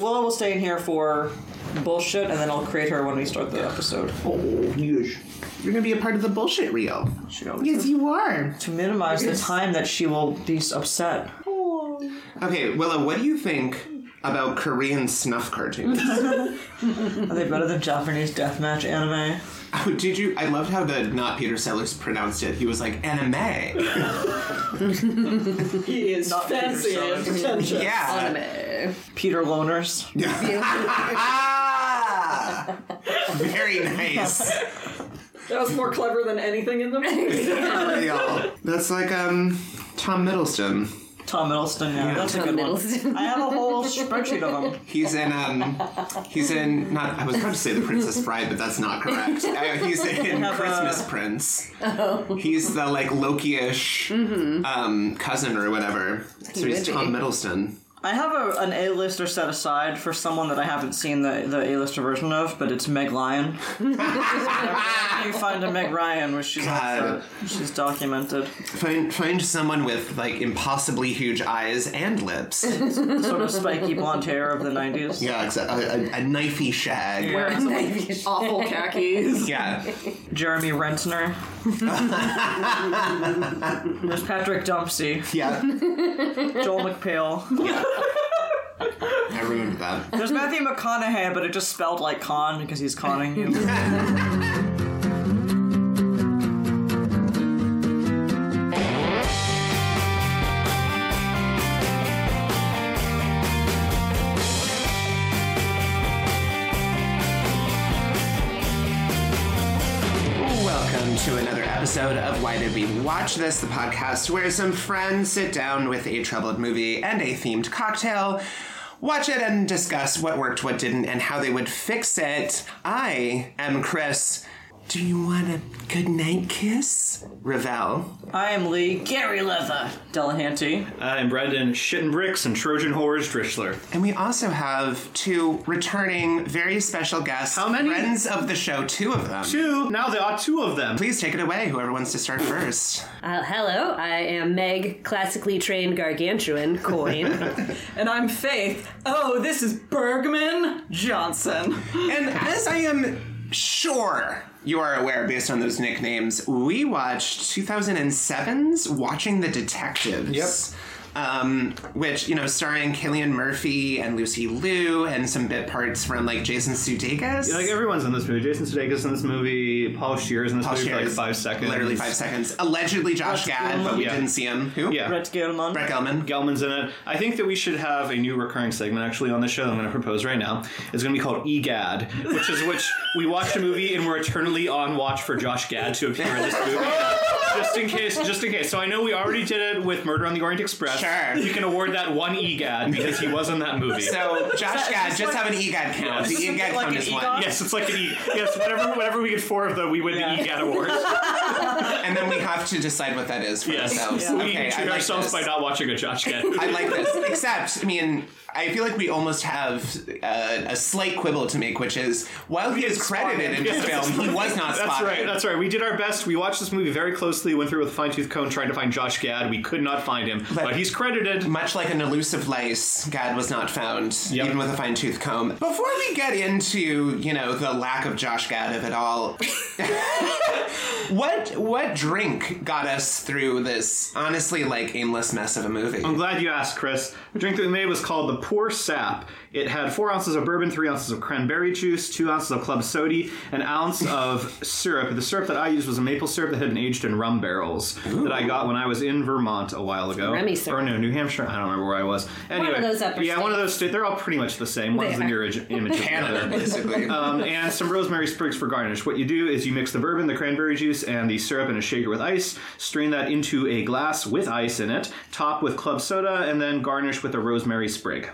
Willow will stay in here for bullshit, and then I'll create her when we start the episode. Oh, yes. You're gonna be a part of the bullshit reel. She always Yes, you are. to minimize the time that she will be upset. Okay, Willow, what do you think about Korean snuff cartoons? Are they better than Japanese deathmatch anime? oh, did you? I loved how the not Peter Sellers pronounced it. He was like anime. He is Not fancy Peter and Sellers. pretentious. Yeah. Anime. Peter Loners. ah, very nice. That was more clever than anything in the movie. Real. That's like um Tom Middleton. Tom Middleton, yeah, that's a Tom good Middleton. one. I have a whole spreadsheet of them. He's in um he's in not I was about to say the Princess Bride, but that's not correct. Uh, he's in have, Christmas uh, Prince. He's the like Loki-ish um cousin or whatever. So he's would be. Tom Middleton. I have a, an A-lister set aside for someone that I haven't seen the, the A-lister version of, but it's Meg Ryan. you find a Meg Ryan where she's God. she's documented. Find find someone with like impossibly huge eyes and lips. Sort of spiky blonde hair of the 90s. Yeah, exactly. A, a, a knifey shag. Wearing awful khakis. Yeah. Jeremy Rentner. There's Patrick Dumpsey. Yeah. Joel McPhail. I remember that. There's Matthew McConaughey, but it just spelled like con because he's conning you. episode of Why Did We Watch This, the podcast where some friends sit down with a troubled movie and a themed cocktail, watch it and discuss what worked, what didn't, and how they would fix it. I am Chris. Do you want a good night kiss? Ravel. I am Lee Gary Leather Delahanty. I'm Brendan Shittin' Bricks and Trojan Horrors Drischler. And we also have two returning very special guests. How many? Friends of the show, two of them. Two. Now there are two of them. Please take it away, whoever wants to start first. Uh, hello, I am Meg, classically trained gargantuan coin. And I'm Faith. Oh, this is Bergman Johnson. And as I am sure you are aware based on those nicknames, we watched 2007's Watching the Detectives. Yep. Um, which, you know, starring Cillian Murphy and Lucy Liu and some bit parts from like Jason Sudeikis. Yeah, Like everyone's in this movie. Jason Sudeikis in this movie. Paul Scheer's in this Paul movie for like five seconds. Literally five seconds. Allegedly Josh Brett Gad, but we Yeah. didn't see him. Who? Yeah. Brett Gelman. Brett Gelman. Gelman's in it. I think that we should have a new recurring segment actually on the show. I'm going to propose right now. It's going to be called EGAD, which is which we watched a movie and we're eternally on watch for Josh Gad to appear in this movie. just in case, just in case. So I know we already did it with Murder on the Orient Express. Sure. You can award that one EGAD because he was in that movie. So Josh Gad, is just this have an EGAD count. The Is this EGAD like count an is one. EGOT? Yes, it's like an E. Yes, whatever, whenever we get four of them, we win Yeah. the EGAD award. And then we have to decide what that is for Yes, ourselves. we Okay, I treat like ourselves this. by not watching a Josh Gad. I like this. Except, I mean, I feel like we almost have uh, a slight quibble to make, which is while he is credited in this Yes. film, he was not That's spotted. That's right. That's right. We did our best. We watched this movie very closely. Went through with a fine tooth comb trying to find Josh Gad. We could not find him, but, he's credited. Much like an elusive lice, Gad was not found, Yep. even with a fine tooth comb. Before we get into, you know, the lack of Josh Gad of it all, what what drink got us through this honestly like aimless mess of a movie? I'm glad you asked, Chris. The drink that we made was called the Poor Sap. It had four ounces of bourbon, three ounces of cranberry juice, two ounces of club soda, an ounce of syrup. The syrup that I used was a maple syrup that had been aged in rum barrels that I got when I was in Vermont a while ago. Rummy syrup. Or no, New Hampshire. I don't remember where I was. Anyway, of those upper yeah, one of those. States. They're all pretty much the same. One's They the are. mirror image of Canada, basically. Um, and some rosemary sprigs for garnish. What you do is you mix the bourbon, the cranberry juice, and the syrup in a shaker with ice. Strain that into a glass with ice in it. Top with club soda, and then garnish with a rosemary sprig.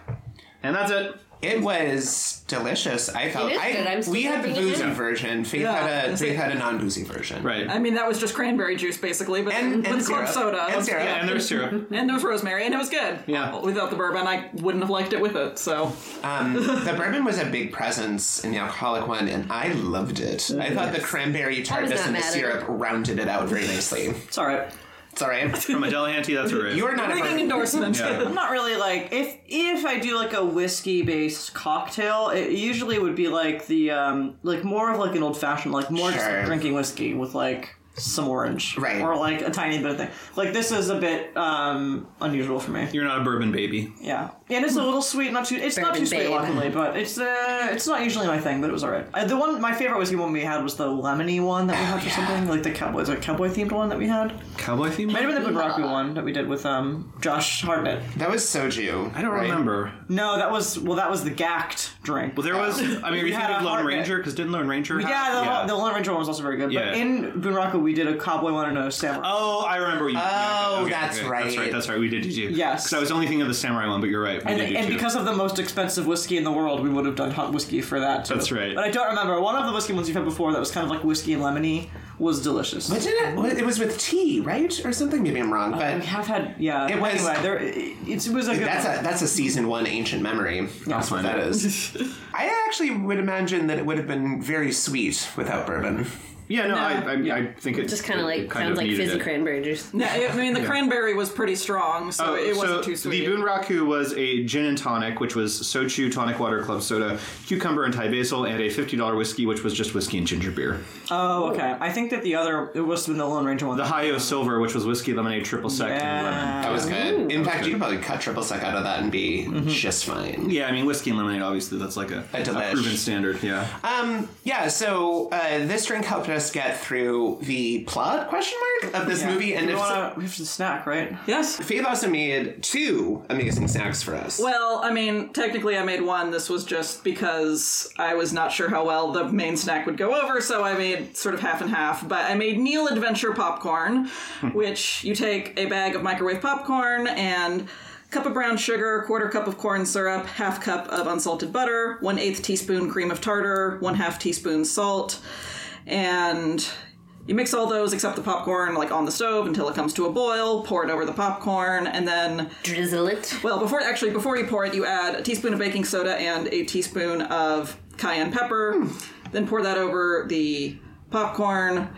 And that's it. It was delicious. I felt. is I, good. I'm still we had the drinking it boozy now. version. Faith Yeah, had a Faith had a non boozy version. Right. I mean, that was just cranberry juice, basically, but And- with and club syrup. soda. And syrup. yeah, and there's syrup. And there was rosemary, and it was good. Yeah. Without the bourbon, I wouldn't have liked it with it, so. Um, the bourbon was a big presence in the alcoholic one, and I loved it. I thought the cranberry tartness not and the mad at syrup rounded it out very nicely. It's. It's all right. Sorry, from a Delahanty, that's a rave. You are not a Ringing endorsement. Yeah. I'm not really like if if I do like a whiskey based cocktail, it usually would be like the um like more of like an old fashioned like more just Sure. like drinking whiskey with like some orange Right. or like a tiny bit of thing. Like this is a bit um unusual for me. You're not a bourbon baby. Yeah, and it's a little sweet, not too. It's not too sweet, babe. luckily, but it's uh, it's not usually my thing. But it was alright. Uh, the one, my favorite whiskey one we had was the lemony one that we had for something like the cowboy, is it cowboy themed one that we had. Cowboy theme? Might have been the Bunraku one that we did with um Josh Hartnett. That was soju. I don't right? remember. No, that was well, that was the Gacked drink. Well, there was. I mean, are We had thinking of a Lone hard- Ranger? Because didn't Lone Ranger? have- yeah, the, the Lone Ranger one was also very good. Yeah. But in Bunraku, we did a cowboy one and a samurai. Oh, I remember. You, Oh, okay, that's okay, right. That's right. That's right. We did do. Yes. Because I was only thinking of the samurai one, but you're right. We and, did and because of the most expensive whiskey in the world, we would have done hot whiskey for that. Too. That's right. But I don't remember. One of the whiskey ones you've had before that was kind of like whiskey and lemony was delicious. But did it? It was with tea, right, or something? Maybe I'm wrong, uh, But we have had yeah. It was- anyway, there it, it was a good. that's one. a that's a season one ancient memory. That's what that is. I actually would imagine that it would have been very sweet without bourbon. Yeah, no, I, I, I think it Just kind of it like kind sounds of like needed fizzy it. cranberry juice. No, I mean the cranberry was pretty strong, so Oh, it wasn't so too sweet. The Bunraku was a gin and tonic, which was soju, tonic water, club soda, cucumber, and Thai basil, and a fifty dollar whiskey, which was just whiskey and ginger beer. oh, okay. I think that the other it was the Lone Ranger one. The Hayo Silver, which was whiskey, lemonade, triple sec, and lemon. That was good. In fact, you could probably cut triple sec out of that and be Mm-hmm. just fine. Yeah, I mean whiskey and lemonade. Obviously, that's like a, A delish. proven standard. Yeah. Um, yeah. So uh, this drink helped us get through the plot question mark of this Yeah. movie, and we if want to we have to snack, right? yes. Faith also made two amazing snacks for us. Well, I mean, technically I made one. This was just because I was not sure how well the main snack would go over, so I made sort of half and half. But I made Neil Adventure popcorn, hmm. which you take a bag of microwave popcorn and cup of brown sugar, quarter cup of corn syrup, half cup of unsalted butter, one eighth teaspoon cream of tartar, one half teaspoon salt, and you mix all those except the popcorn like on the stove until it comes to a boil. Pour it over the popcorn, and then Drizzle it. well, before actually before you pour it, you add a teaspoon of baking soda and a teaspoon of cayenne pepper. Hmm. Then pour that over the popcorn.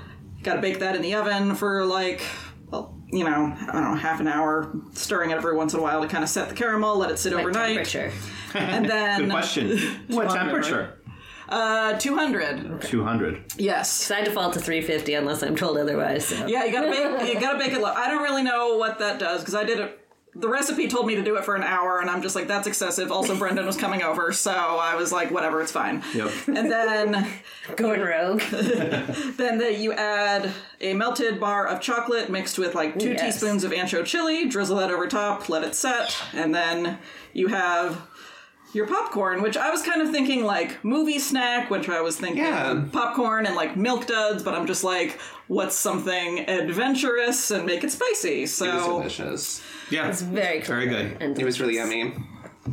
Got to bake that in the oven for like well, you know, I don't know, half an hour, stirring it every once in a while to kind of set the caramel, let it sit What overnight. temperature? And then Good question. what 200, temperature? Uh 200. Two hundred. Yes. So I default to 350 unless I'm told otherwise. So. Yeah, you gotta make You gotta bake it low. I don't really know what that does because I did it. The recipe told me to do it for an hour, and I'm just like, that's excessive. Also, Brendan was coming over, so I was like, whatever, it's fine. Yep. And then, Going rogue. then the, you add a melted bar of chocolate mixed with like two Yes. teaspoons of ancho chili. Drizzle that over top. Let it set, and then you have your popcorn, which I was kind of thinking like movie snack, which I was thinking Yeah. popcorn and like milk duds, but I'm just like, what's something adventurous and make it spicy? it was So delicious. Yeah. It's very Very good. And It was really yummy.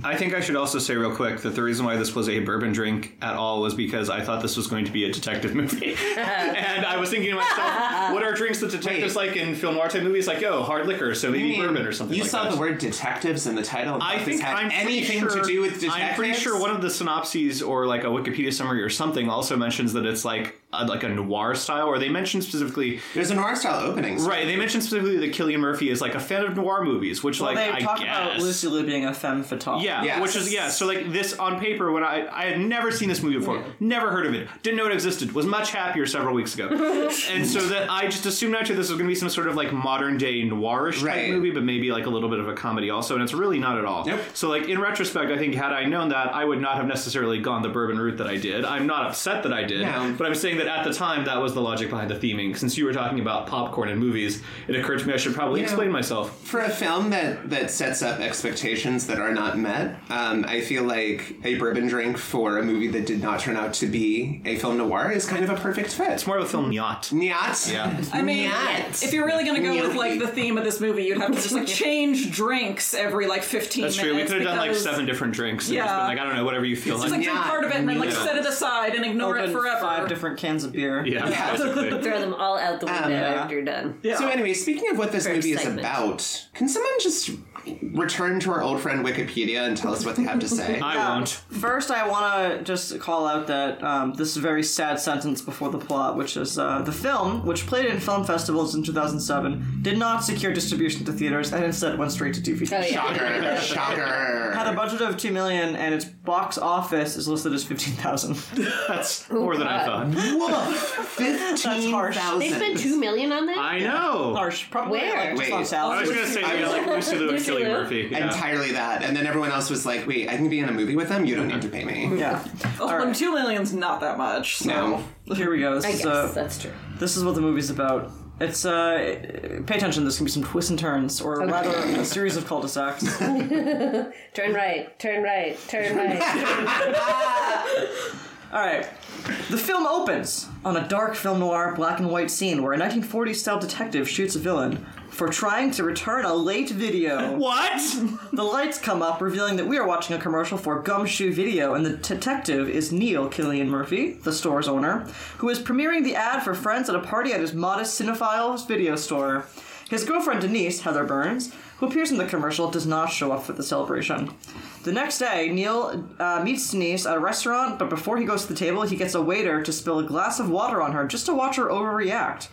I think I should also say real quick that the reason why this was a bourbon drink at all was because I thought this was going to be a detective movie, and I was thinking to myself, what are drinks that detectives Wait. like in film noir type movies? Like, oh, hard liquor, so maybe mean bourbon or something. You like saw that. the word detectives in the title. I think this have I'm anything sure, to do with detectives. I'm pretty sure one of the synopses or like a Wikipedia summary or something also mentions that it's like a, like a noir style, or they mentioned specifically. There's a noir style opening. Right, they mentioned specifically that Cillian Murphy is like a fan of noir movies, which Well, like they I talk guess. about Lucy Liu being a femme fatale. Yeah, Yes. which is yeah. So like this on paper, when I I had never seen this movie before, never heard of it, didn't know it existed, was much happier several weeks ago, and so that I just assumed naturally this was going to be some sort of like modern day noirish type Right. movie, but maybe like a little bit of a comedy also, and it's really not at all. Yep. So like in retrospect, I think had I known that, I would not have necessarily gone the bourbon route that I did. I'm not upset that I did, No. but I'm saying that at the time that was the logic behind the theming. Since you were talking about popcorn and movies, it occurred to me I should probably Yeah. explain myself. For a film that, that sets up expectations that are not met, um, I feel like a bourbon drink for a movie that did not turn out to be a film noir is kind of a perfect fit. It's more of a film yacht. Nyat. Yeah. I mean, Nyat. if you're really gonna go with like the theme of this movie, you'd have to just like change drinks every like 15 That's minutes. true. We could have done like seven different drinks. And just Yeah. been like, I don't know, whatever you feel Just like. like drink part of it and then like Yeah. set it aside and ignore Open it forever. five different cans of beer. Yeah, basically. Throw them all out the window after you're done. Yeah. So anyway, speaking of what this movie excitement. is about, can someone just return to our old friend Wikipedia and tell us what they have to say? I won't. First, I want to just call out that um, this is a very sad sentence before the plot, which is uh, the film, which played in film festivals in 2007, did not secure distribution to theaters and instead went straight to DVD. Oh, yeah. Shocker! Shocker! Had a budget of two million, and its box office is listed as fifteen thousand. That's more than I thought. Woof! Fifteen harsh. They spent two million on that? I know. Harsh, probably Where? like, just Wait. on I was gonna say maybe like Lucy Liu and Lucy Murphy. Yeah. Entirely that, and then everyone else was like, "Wait, I can be in a movie with them. You don't need to pay me." Yeah. Oh, All right. two million's not that much. So. No. Here we go. This I is guess uh, that's true. this is what the movie's about. It's uh, pay attention. There's gonna be some twists and turns, or rather, a series of cul-de-sacs. Turn right, turn right, turn right. All right. The film opens on a dark film noir black and white scene where a 1940s style detective shoots a villain for trying to return a late video. What? The lights come up, revealing that we are watching a commercial for Gumshoe Video, and the detective is Neil Cillian Murphy, the store's owner, who is premiering the ad for friends at a party at his modest cinephiles video store. His girlfriend Denise, Heather Burns, who appears in the commercial, does not show up for the celebration. The next day, Neil uh, meets Denise at a restaurant, but before he goes to the table, he gets a waiter to spill a glass of water on her just to watch her overreact.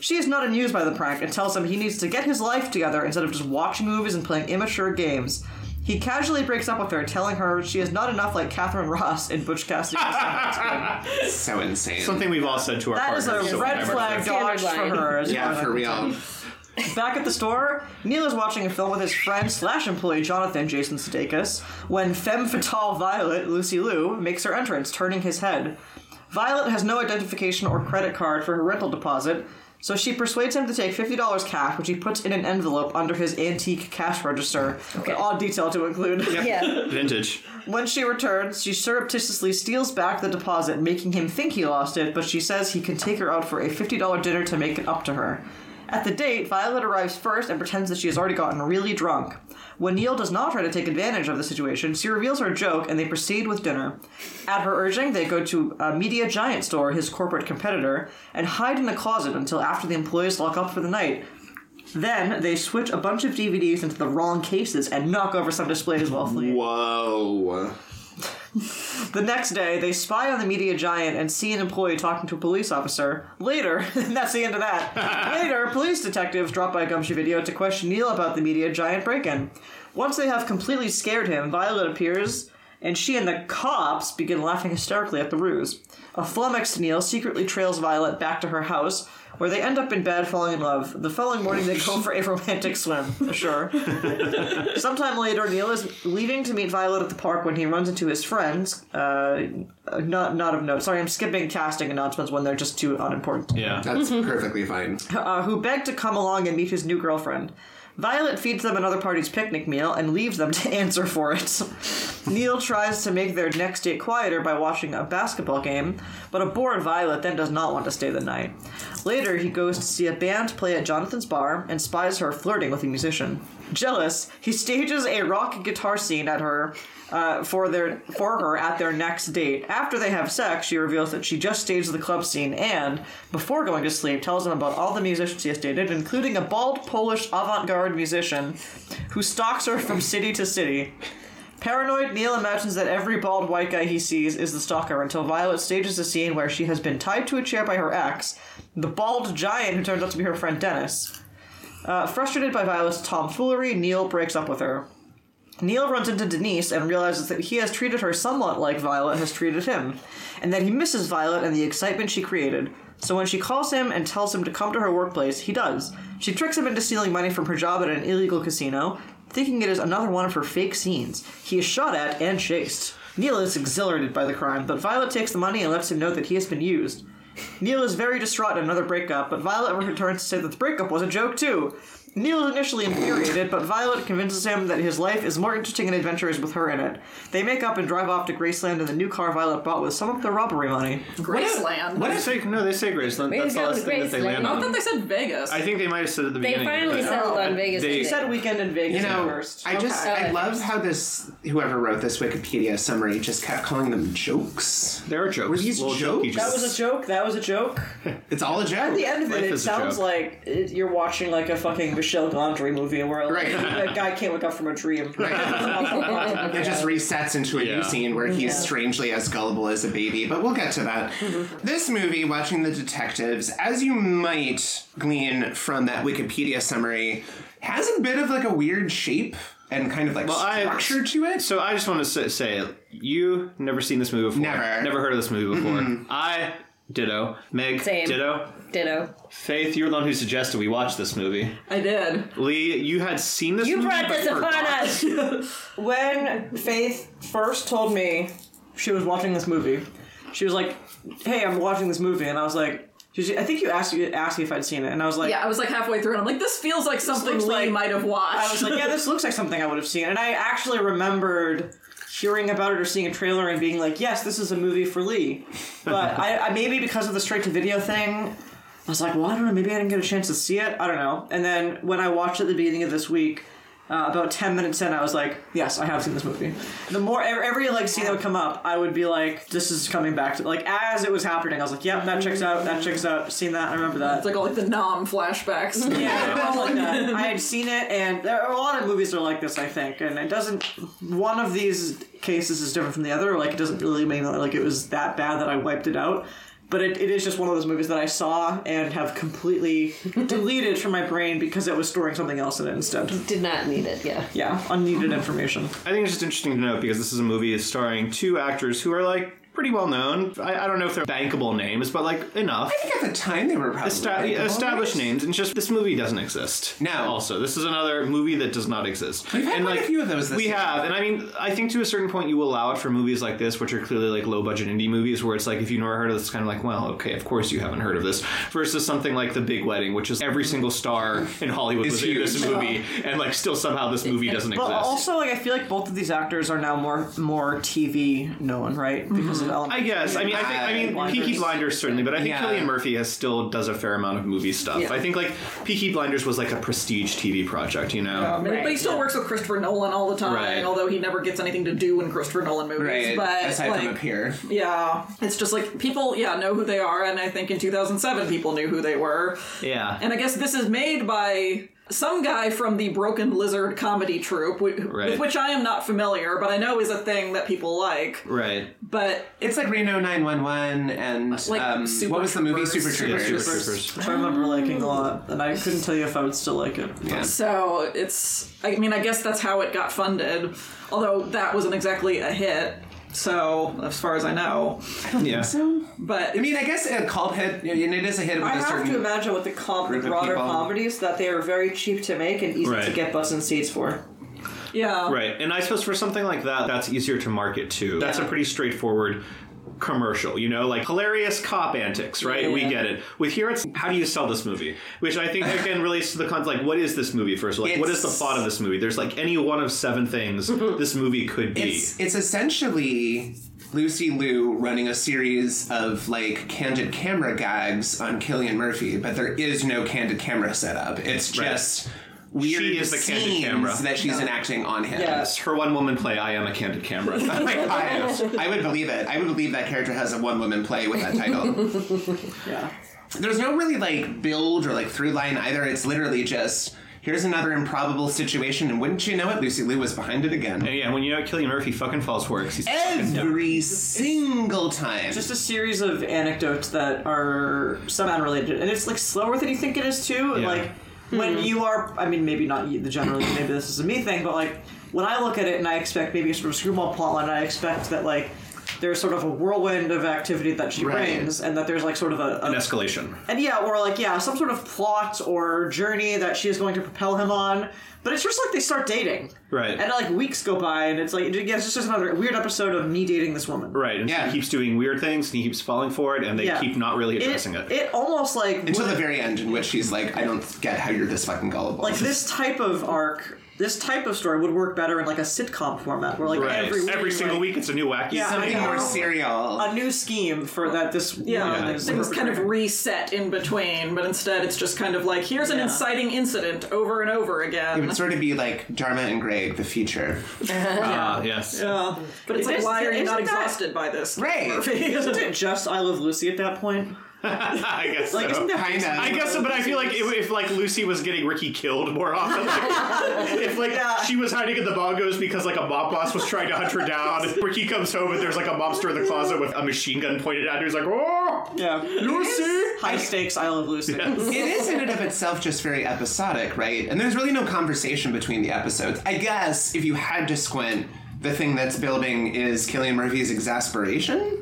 She is not amused by the prank and tells him he needs to get his life together instead of just watching movies and playing immature games. He casually breaks up with her, telling her she is not enough like Katharine Ross in Butch Cassidy. and Sundance Kid. So insane. Something we've all said to our That is partners. a so red flag dodge for her. as yeah, far as I for real. Back at the store, Neil is watching a film with his friend slash employee Jonathan Jason Sudeikis when femme fatale Violet Lucy Liu makes her entrance, turning his head. Violet has no identification or credit card for her rental deposit, so she persuades him to take fifty dollars cash, which he puts in an envelope under his antique cash register. An odd detail to include. Yeah. Vintage. When she returns, she surreptitiously steals back the deposit, making him think he lost it, but she says he can take her out for a $50 dinner to make it up to her. At the date, Violet arrives first and pretends that she has already gotten really drunk. When Neil does not try to take advantage of the situation, she reveals her joke and they proceed with dinner. At her urging, they go to a Media Giant store, his corporate competitor, and hide in a closet until after the employees lock up for the night. Then they switch a bunch of DVDs into the wrong cases and knock over some displays while fleeing. Whoa. The next day, they spy on the media giant and see an employee talking to a police officer. Later, and that's the end of that. Later, police detectives drop by Gumshoe Video to question Neil about the media giant break in. Once they have completely scared him, Violet appears, and she and the cops begin laughing hysterically at the ruse. A flummoxed Neil secretly trails Violet back to her house, where they end up in bed falling in love. The following morning, they go for a romantic swim. For sure. Sometime later, Neil is leaving to meet Violet at the park when he runs into his friends. Uh, not not of note. Sorry, I'm skipping casting announcements when they're just too unimportant. Yeah. That's perfectly fine. Uh, who beg to come along and meet his new girlfriend. Violet feeds them another party's picnic meal and leaves them to answer for it. Neil tries to make their next date quieter by watching a basketball game, but a bored Violet then does not want to stay the night. Later, he goes to see a band play at Jonathan's bar and spies her flirting with a musician. Jealous, he stages a rock guitar scene at her uh, for their for her at their next date. After they have sex, she reveals that she just staged the club scene and, before going to sleep, tells him about all the musicians she has dated, including a bald Polish avant-garde musician who stalks her from city to city. Paranoid, Neil imagines that every bald white guy he sees is the stalker until Violet stages a scene where she has been tied to a chair by her ex, the bald giant who turns out to be her friend Dennis. Uh, frustrated by Violet's tomfoolery, Neil breaks up with her. Neil runs into Denise and realizes that he has treated her somewhat like Violet has treated him, and that he misses Violet and the excitement she created. So when she calls him and tells him to come to her workplace, he does. She tricks him into stealing money from her job at an illegal casino, thinking it is another one of her fake scenes. He is shot at and chased. Neil is exhilarated by the crime, but Violet takes the money and lets him know that he has been used. Neil is very distraught at another breakup, but Violet returns to say that the breakup was a joke too. Neil is initially infuriated, but Violet convinces him that his life is more interesting and adventurous with her in it. They make up and drive off to Graceland in the new car Violet bought with some of the robbery money. Graceland. What they say? No, they say Graceland. Way That's the last thing that they Graceland. land I on. thought they said Vegas. I think they might have said at the beginning. They beginning. finally but- settled on Vegas. They- He didn't said weekend in Vegas You know, first. I just Okay. I love how this whoever wrote this Wikipedia summary just kept calling them jokes. There are jokes. Were these Little jokes? That was a joke. That was a joke. It's all a joke. At the end of it, Life it is a sounds joke. like it, you're watching like a fucking Michel Gondry movie where like, Right. a guy can't wake up from a dream. Right. It just resets into a Yeah. new scene where he's strangely as gullible as a baby, but we'll get to that. this movie, Watching the Detectives, as you might glean from that Wikipedia summary, has a bit of like a weird shape and kind of like Well, I- structure to it. So I just want to say, say you never seen this movie before. Never. Never heard of this movie before. Mm-hmm. I ditto. Meg Same. ditto. Ditto. Faith, you're the one who suggested we watch this movie. I did. Lee, you had seen this movie. You movie. brought but this upon forgot. us. when Faith first told me she was watching this movie, she was like, "Hey, I'm watching this movie," and I was like, she's- "I think you asked you asked me if I'd seen it," and I was like, Yeah, I was like halfway through, and I'm like, this feels like something looks Lee like- might have watched. I was like, yeah, this looks like something I would have seen. And I actually remembered hearing about it or seeing a trailer and being like, yes, this is a movie for Lee. But I, I maybe because of the straight to video thing, I was like, well, I don't know, maybe I didn't get a chance to see it. I don't know. And then when I watched it at the beginning of this week, uh, about 10 minutes in, I was like, yes, I have seen this movie. The more, every, every like scene that would come up, I would be like, this is coming back to, like, as it was happening, I was like, yep, that checks out, that checks out, seen that, I remember that. it's like all like the Nom flashbacks. Yeah, like that. I had seen it, and there are a lot of movies that are like this, I think. And it doesn't. One of these cases is different from the other. Like it doesn't really mean like it was that bad that I wiped it out. But it, it is just one of those movies that I saw and have completely deleted from my brain because it was storing something else in it instead. Did not need it. Yeah. Yeah, unneeded information. I think it's just interesting to note because this is a movie starring two actors who are like pretty well known. I, I don't know if they're bankable names, but like enough. I think at the time they were probably Esta- established right? names, and just this movie doesn't exist. No. Also, this is another movie that does not exist. We've had and like a few of those this we year. have, and I mean, I think to a certain point you allow it for movies like this, which are clearly like low budget indie movies, where it's like if you've never heard of this, it's kind of like, well, okay, of course you haven't heard of this. Versus something like The Big Wedding, which is every single star in Hollywood It's was in this huge. movie, and like still somehow this movie doesn't But exist. also, like I feel like both of these actors are now more more TV known, right? Because of Element. I guess. I mean, I think. I mean, Blinders. Peaky Blinders certainly, but I think Yeah. Cillian Murphy has still does a fair amount of movie stuff. Yeah. I think like Peaky Blinders was like a prestige TV project, you know. But he still works with Christopher Nolan all the time, Right. although he never gets anything to do in Christopher Nolan movies. Right, But aside like, from up here. yeah, it's just like people, yeah, know who they are, and I think in 2007 people knew who they were. Yeah. And I guess this is made by some guy from the Broken Lizard comedy troupe, wi- Right. with which I am not familiar, but I know is a thing that people like. right. But It's like Reno 911 and Like um, Super what was the movie Troopers. Super Yeah, Troopers? Super Troopers. Which I remember liking a lot, and I couldn't tell you if I would still like it. Yeah. so it's, I mean, I guess that's how it got funded, although that wasn't exactly a hit. So, as far as I know, Yeah. but I mean, I guess a cult hit, and it is a hit with I a have certain. to imagine with the com- group of broader people. comedies that they are very cheap to make and easy Right. to get butts and seats for. yeah, Right. And I suppose for something like that, that's easier to market too. That's a pretty straightforward commercial, you know, like hilarious cop antics, right? We Yeah. get it. With here, it's how do you sell this movie? Which I think again relates to the concept. Like, what is this movie? First, of all? like, what is the It's- plot of this movie? There's like any one of seven things this movie could be. It's it's essentially Lucy Liu running a series of like candid camera gags on Cillian Murphy, but there is no candid camera setup. It's Right. Just weird She is the candid scenes camera. that she's enacting on him. Yes. Her one woman play. I am a candid camera. My God. I would believe it. I would believe that character has a one woman play with that title. Yeah. There's no really like build or like through line either. It's literally just here's another improbable situation, and wouldn't you know it, Lucy Liu was behind it again. and yeah, when you know Cillian Murphy fucking falls for it, 'cause he's. Every single time. Just a series of anecdotes that are somehow unrelated, and it's like slower than you think it is too. Yeah. Like when hmm. you are, I mean, maybe not the generally, maybe this is a me thing, but like when I look at it and I expect maybe a sort of screwball plotline, I expect that like there's sort of a whirlwind of activity that she Right. brings, and that there's like sort of a, a An escalation. and yeah, or like yeah, some sort of plot or journey that she is going to propel him on. But it's just like they start dating, Right. And like weeks go by, and it's like yeah, it's just another weird episode of me dating this woman. Right, and Yeah. he keeps doing weird things, and he keeps falling for it, and they Yeah. keep not really addressing it. It almost like Until the very end, in which he's like, I don't get how you're this fucking gullible. like this type of arc, this type of story would work better in like a sitcom format, where like right. every week, single like, week, it's a new wacky. Yeah, Something more serial. a new scheme for that this Yeah, Yeah. is things kind of reset in between, but instead it's just kind of like here's an Yeah. inciting incident over and over again. It would sort of be like Dharma and Greg, the future. Ah, yes. Yeah, but it's It like, is- why are you isn't not that- exhausted by this? Right. Isn't it just I Love Lucy at that point? I guess Like, so. isn't that Kinda. I guess so, but I feel like if, if like Lucy was getting Ricky killed more often, like, if like Yeah. she was hiding in the bongos because like a mob boss was trying to hunt her down, Ricky comes home and there's like a mobster in the closet with a machine gun pointed at her. He's like, "Oh, Yeah, Lucy!" high stakes I Love Lucy. It is in and of itself just very episodic, right? And there's really no conversation between the episodes. I guess if you had to squint, the thing that's building is Cillian Murphy's exasperation.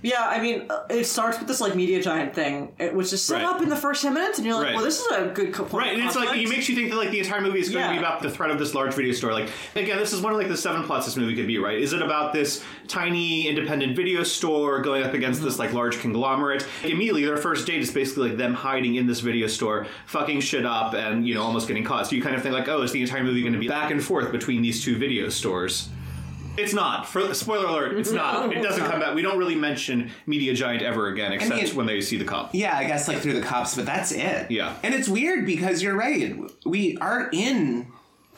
Yeah, I mean, uh, it starts with this like media giant thing, uh, which is set Right. up in the first ten minutes, and you're like, Right. "Well, this is a good point Right, and it's like it makes you think that like the entire movie is going to be about the threat of this large video store. Like again, this is one of like the seven plots this movie could be. Right? Is it about this tiny independent video store going up against this like large conglomerate? Immediately, their first date is basically like them hiding in this video store, fucking shit up, and you know almost getting caught. So you kind of think like, oh, is the entire movie going to be back and forth between these two video stores? It's not. For spoiler alert, it's not. It doesn't come back. We don't really mention Media Giant ever again, except mean- when they see the cop. Yeah, I guess like through the cops, but that's it. Yeah. And it's weird because you're right. We are in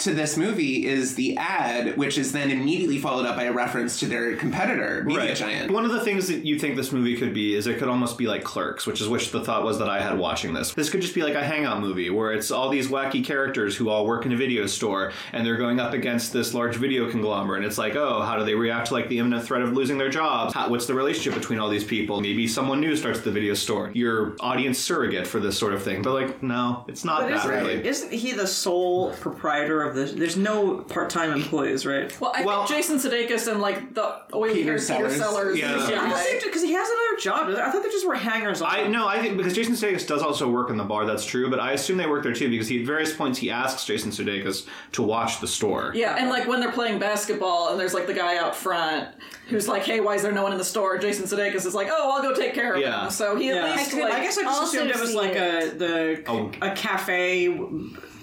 to this movie is the ad, which is then immediately followed up by a reference to their competitor, Media Giant. One of the things that you think this movie could be is it could almost be like Clerks, which is which the thought was that I had watching this. This could just be like a hangout movie where it's all these wacky characters who all work in a video store and they're going up against this large video conglomerate. And it's like, oh, how do they react to like the imminent threat of losing their jobs? How, what's the relationship between all these people? Maybe someone new starts the video store. Your audience surrogate for this sort of thing. But like, no, it's not But that isn't, really. isn't he the sole proprietor of this? There's no part-time employees, right? Well, I Well- think Jason Sudeikis and like the oily Peter haired Peter Sellers. Sellers. Yeah. is the Yeah. guy. Because he has another job. I thought they just were hangers on. I no, I think because Jason Sudeikis does also work in the bar. That's true, but I assume they work there too because he, at various points he asks Jason Sudeikis to watch the store. Yeah, and like when they're playing basketball and there's like the guy out front who's like, "Hey, why is there no one in the store?" Jason Sudeikis is like, "Oh, I'll go take care of Yeah. him." So he Yeah. at I, least could- like I guess I just assumed it was see like a the Oh. a cafe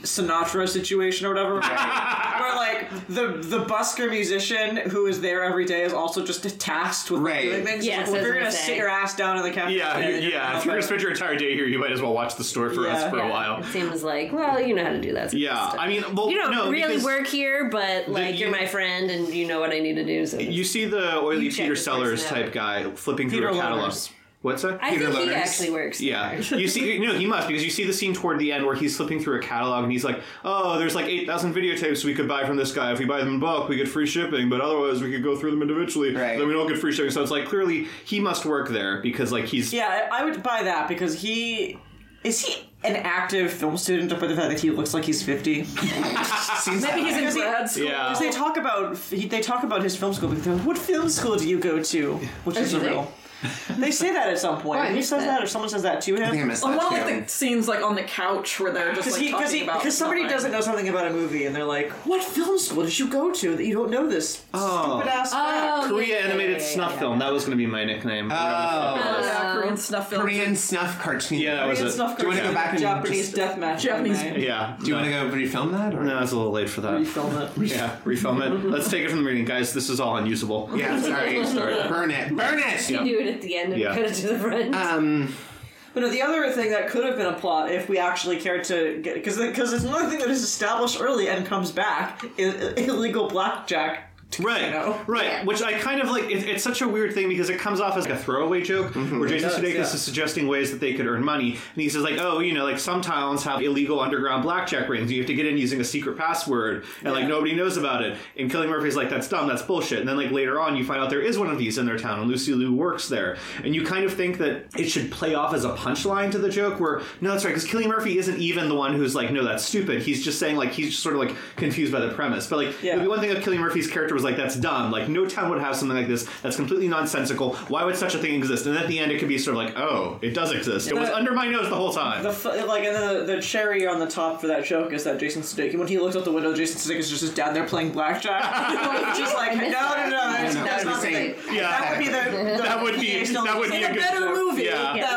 Sinatra situation or whatever, where like the the busker musician who is there every day is also just tasked with Right. doing things. Yes, like, well, I if was you're gonna gonna say. sit your ass down in the cafe, Yeah, then you- yeah. If you're gonna spend your entire day here, you might as well watch the store for us Yeah. for a while. It seems like, well, you know how to do that. Yeah, stuff. I mean, well, you don't no, really work here, but like you- you, are my friend and you know what I need to do. So You see the oily You Peter Sellers type guy flipping Peter through a catalog. Loners. What's that? I Peter think he actually works. Yeah, there. you see, you no, he must because you see the scene toward the end where he's flipping through a catalog and he's like, "Oh, there's like eight thousand videotapes we could buy from this guy. If we buy them in bulk, we get free shipping, but otherwise we could go through them individually. Right. Then we don't get free shipping." So it's like clearly he must work there because like he's Yeah, I I would buy that because he is he an active film student by the fact that he looks like he's fifty. Seems maybe he's in Because he- grad school. Yeah. Because they talk about he, they talk about his film school. Because they're like, what film school do you go to? Which oh, is do they? real. They say that at some point. Oh, I he says that. that. or someone says that to I think I him. missed that one of too. like the scenes like on the couch where they're just Because like he, talking because he, about because somebody something. doesn't know something about a movie, and they're like, "What film school did you go to that you don't know this Oh. stupid ass fact?" Oh, Korea yeah, yeah, animated yeah, yeah, snuff yeah. film. That was going to be my nickname. Whatever the fuck it oh, was. Yeah, Korean snuff film. Korean snuff cartoon. Yeah, that was Korean it. snuff Do you wanna cartoon, go back and Japanese just- deathmatch? Japanese- anime. Yeah. Do you want to go refilm that? Or? No, it's a little late for that. Refilm it. Yeah, refilm it. Let's take it from the beginning, guys. This is all unusable. Yeah, sorry. Burn it. Burn it. Yeah. do it at the end and Yeah. cut it to the front. Um, But no, the other thing that could have been a plot if we actually cared to get because because it's another thing that is established early and comes back is illegal blackjack. Right, You know? right. Which I kind of like. It, it's such a weird thing because it comes off as like a throwaway joke where Jason does, Sudeikis yeah. is suggesting ways that they could earn money, and he says like, "Oh, you know, like some towns have illegal underground blackjack rings. You have to get in using a secret password, and like nobody knows about it." And Cillian Murphy's like, "That's dumb. That's bullshit." And then like later on, you find out there is one of these in their town, and Lucy Liu works there, and you kind of think that it should play off as a punchline to the joke. Where no, that's right, because Cillian Murphy isn't even the one who's like, "No, that's stupid." He's just saying like he's just sort of like confused by the premise. But like Yeah. one thing of Cillian Murphy's character was like, "That's dumb. Like, no town would have something like this. That's completely nonsensical. Why would such a thing exist?" And at the end, it could be sort of like, "Oh, it does exist. It was under my nose the whole time." The fu- like and the, the cherry on the top for that joke is that Jason Sudeikis when he looks out the window, Jason Sudeikis is just down there playing blackjack. just like no, no, no, that's, no, that's no, not the same. thing. Yeah. that would be the, the That would be- occasional- that would be In a a good better joke. movie, Yeah. that Yeah. would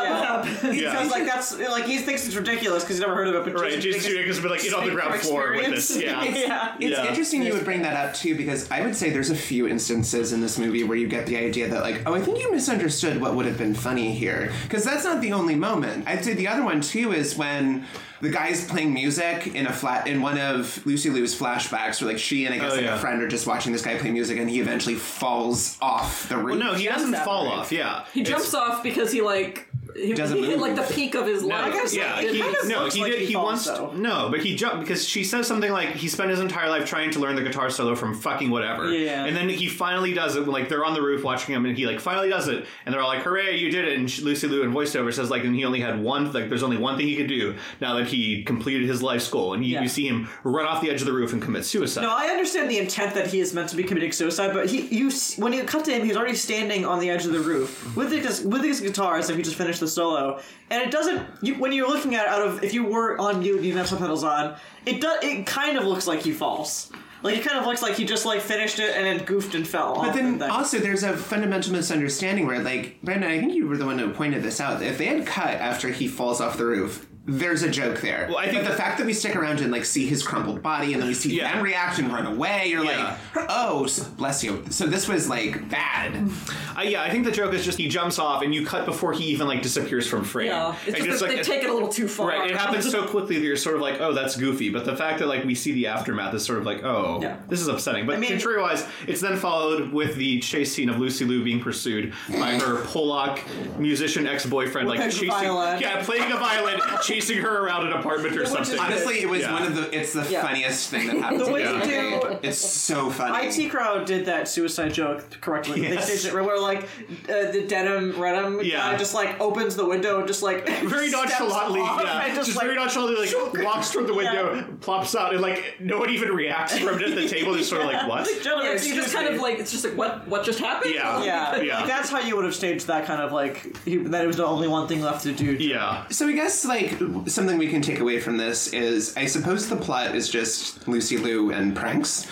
happen. Yeah. Because like that's like he thinks it's ridiculous because he's never heard of it. But Right, Jason Sudeikis has been like in on the ground floor with this. Yeah. yeah. It's Yeah. interesting you would bring that up too because I would say there's a few instances in this movie where you get the idea that like, oh, I think you misunderstood what would have been funny here because that's not the only moment. I'd say the other one too is when the guy's playing music in a flat in one of Lucy Liu's flashbacks where like she and I guess Oh, like yeah. a friend are just watching this guy play music and he eventually falls off the roof. Well, no, he doesn't fall brave. off. Yeah, He It's- jumps off because he like he, Doesn't he hit like the peak of his No, life. guess yeah, it he, kind no, he like did. he He, falls, wants though. no, but he jumped because she says something like he spent his entire life trying to learn the guitar solo from fucking whatever. Yeah. and then he finally does it. Like they're on the roof watching him, and he like finally does it, and they're all like, "Hooray, you did it!" And she- Lucy Liu in voiceover says like, and he only had one. Like, there's only one thing he could do now that he completed his life's goal, and he, Yeah. you see him run off the edge of the roof and commit suicide. No, I understand the intent that he is meant to be committing suicide, but he, you, when you cut to him, he's already standing on the edge of the roof with his with his guitar as if he just finished the solo, and it doesn't. You, when you're looking at it out of, if you were on mute, and you have subtitles on, it does. It kind of looks like he falls. Like it kind of looks like he just like finished it and then goofed and fell. But then also there's a fundamental misunderstanding where like Brandon, I think you were the one who pointed this out. If they had cut after he falls off the roof, there's a joke there. Well, I think but the fact that we stick around and like see his crumpled body and then we see Yeah. them react and run away, you're Yeah. like, oh, s- bless you. So this was like bad. Uh, yeah, I think the joke is just he jumps off, and you cut before he even like disappears from frame. Yeah, it's Like, just that like- they take it a little too far. Right, it happens so quickly that you're sort of like, oh, that's goofy. But the fact that like we see the aftermath is sort of like, oh, Yeah. this is upsetting. But I mean- contrary-wise, it's then followed with the chase scene of Lucy Liu being pursued by her Polak musician ex-boyfriend, like chasing, violin. yeah, playing a violin, chasing her around an apartment or something. Honestly, it was Yeah. one of the it's the Yeah. funniest thing that happened The to way me. to do- It's so funny. IT crowd did that suicide joke correctly. Yes. They staged it where like uh, the Denholm Reynholm Yeah. guy just like opens the window and just like very steps nonchalantly, off yeah, and just, just, like, very nonchalantly, like walks toward the window, Yeah. plops out, and like no one even reacts from it at the table. They're sort of like, what? Gentlemen, Yeah, 'cause you just excuse kind me. of like it's just like what what just happened? Yeah. Yeah, Yeah. Like, that's how you would have staged that kind of like he, that it was the only one thing left to do. Yeah. So I guess like something we can take away from this is I suppose the plot is just Lucy Liu and pranks.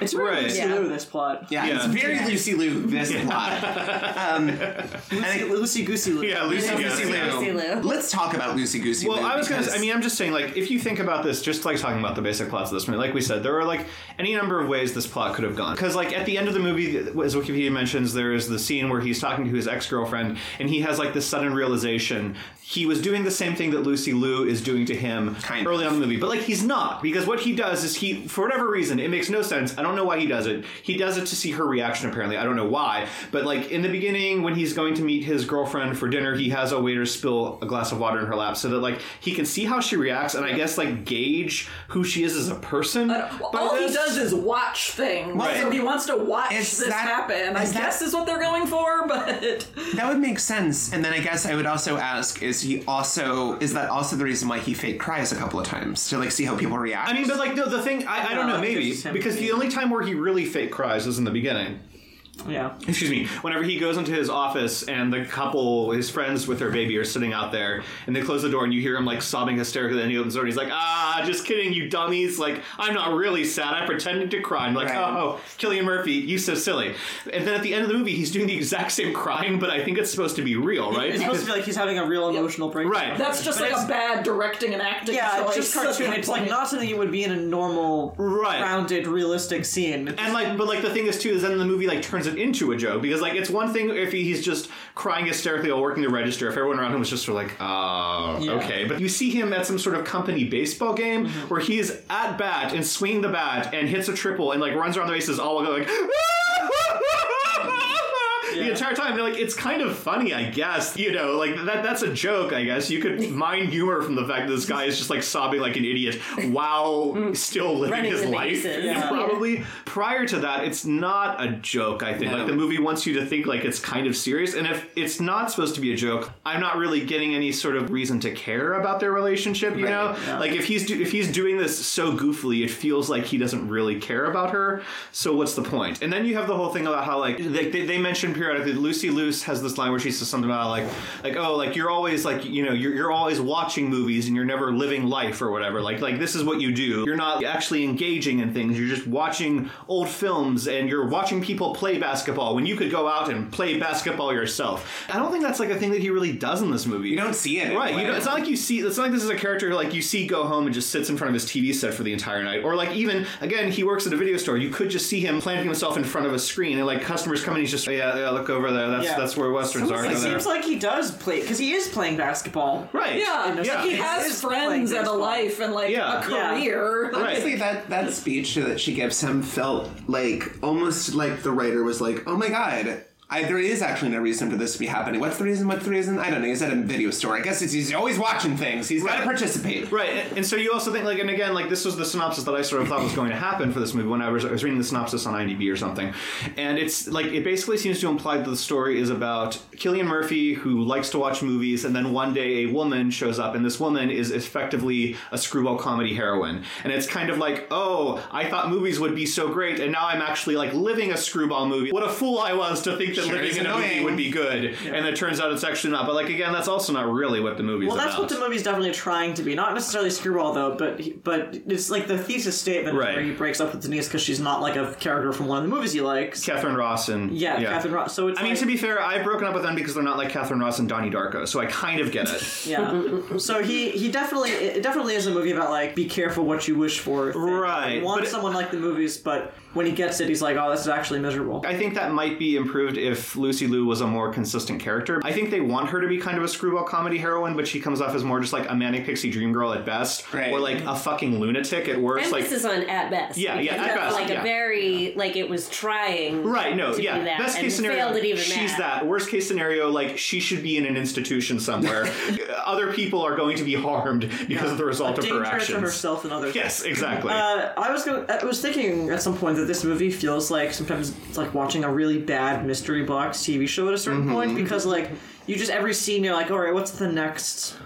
It's very Right. Lucy Yeah. Liu, this plot. Yeah, Yeah. it's very Lucy Liu this plot. Um, Lucy, Lucy Goosey Liu. Yeah, Lucy, Lucy Goosey. Liu. Lucy Liu. Let's talk about Lucy Goosey Well, Liu. I was gonna. I mean, I'm just saying, like, if you think about this, just like talking about the basic plots of this movie, like we said, there are like any number of ways this plot could have gone. Because, like, at the end of the movie, as Wikipedia mentions, there is the scene where he's talking to his ex girlfriend, and he has like this sudden realization he was doing the same thing that Lucy Liu is doing to him Kind early of. on in the movie, but like he's not because what he does is he, for whatever reason, it makes no sense. I don't know why he does it. He does it to see her reaction. Apparently, I don't know why, but like in the beginning when he's going to meet his girlfriend for dinner, he has a waiter spill a glass of water in her lap so that like he can see how she reacts and I guess like gauge who she is as a person. Well, by all he does is watch things. Right. So he wants to watch Is this that- happen. I that- guess is what they're going for, but that would make sense. And then I guess I would also ask: Is he also is that also the reason why he fake cries a couple of times to like see how people react? I mean, but like no, the thing I, I don't No, know, maybe because the only time where he really fake cries is in the beginning. Yeah. excuse me, whenever he goes into his office and the couple, his friends with their baby, are sitting out there, and they close the door, and you hear him like sobbing hysterically, and he opens the door, and he's like, "Ah, just kidding, you dummies! Like, I'm not really sad. I'm pretending to cry." I'm like, Right. "Oh, Cillian Murphy, you so silly." And then at the end of the movie, he's doing the exact same crying, but I think it's supposed to be real, right? It's supposed to be like he's having a real emotional breakdown. Right. that's just But like a bad directing and acting Yeah, it's just cartoon. It's like not something you would be in a normal, Right. grounded, realistic scene. And like, but like the thing is too is then the movie like turns it into a joke because like it's one thing if he's just crying hysterically while working the register. If everyone around him was just sort of like, oh, Yeah. okay. But you see him at some sort of company baseball game mm-hmm. where he's at bat and swinging the bat and hits a triple and like runs around the bases all like going like. the entire time. They're like, it's kind of funny, I guess. You know, like that that's a joke, I guess. You could mine humor from the fact that this guy is just like sobbing like an idiot while still living Running his life. Yeah. Probably prior to that, it's not a joke, I think. No. Like the movie wants you to think like it's kind of serious. And if it's not supposed to be a joke, I'm not really getting any sort of reason to care about their relationship, you Right. know? Like if he's do- if he's doing this so goofily, it feels like he doesn't really care about her. So what's the point? And then you have the whole thing about how like they, they, they mention periodically Lucy Luce has this line where she says something about like like oh like you're always like you know you're, you're always watching movies and you're never living life or whatever like like this is what you do. You're not actually engaging in things. You're just watching old films and you're watching people play basketball when you could go out and play basketball yourself. I don't think that's like a thing that he really does in this movie. You don't see it. Right. It's not like you see. It's not like this is a character who, like you see go home and just sits in front of his TV set for the entire night, or like even again he works at a video store. You could just see him planting himself in front of a screen, and like customers come in, he's just yeah, yeah look over there. That's Yeah. that's where westerns are. It Go there. seems like he does play because he is playing basketball. right. Yeah, Yeah. like he has it's friends playing and a baseball. life and like Yeah. a Yeah. career. Right. Honestly, that that speech that she gives him felt like almost like the writer was like, "Oh my god." I, there is actually no reason for this to be happening. What's the reason? What's the reason? I don't know. He's at a video store. I guess it's, he's always watching things. He's got to participate. Right, and, and so you also think like, and again, like this was the synopsis that I sort of thought was going to happen for this movie when I was, I was reading the synopsis on IMDb or something, and it's like it basically seems to imply that the story is about Cillian Murphy who likes to watch movies, and then one day a woman shows up, and this woman is effectively a screwball comedy heroine, and it's kind of like, oh, I thought movies would be so great, and now I'm actually like living a screwball movie. What a fool I was to think that Sure living in a movie would be good, and it turns out it's actually not. But like again, that's also not really what the movie's Well, about. that's what the movie's definitely trying to be. Not necessarily screwball though, but he- but it's like the thesis statement Right. where he breaks up with Denise because she's not like a character from one of the movies he likes. Katharine Ross and Yeah, Katharine Ross. So it's I mean, to be fair, I've broken up with them because they're not like Katharine Ross and Donnie Darko, so I kind of get it. Yeah. so he he definitely it definitely is a movie about like be careful what you wish for. Right, He wants but it- someone like the movies, but when he gets it, he's like, oh, this is actually miserable. I think that might be improved if Lucy Liu was a more consistent character. I think they want her to be kind of a screwball comedy heroine, but she comes off as more just like a manic pixie dream girl at best, Right. or like a fucking lunatic at worst. Like Emphasis on at best. Yeah, yeah, at best, Like yeah. a very like it was trying. Right, no, to yeah. do that Best case scenario, failed even she's that. that. Worst case scenario, like she should be in an institution somewhere. Other people are going to be harmed because of the result a of her danger actions. to herself and others. Yes, exactly. Uh, I was going I was thinking at some point that this movie feels like sometimes it's like watching a really bad mystery box TV show at a certain Mm-hmm. point because like you just every scene you're like, all right, what's the next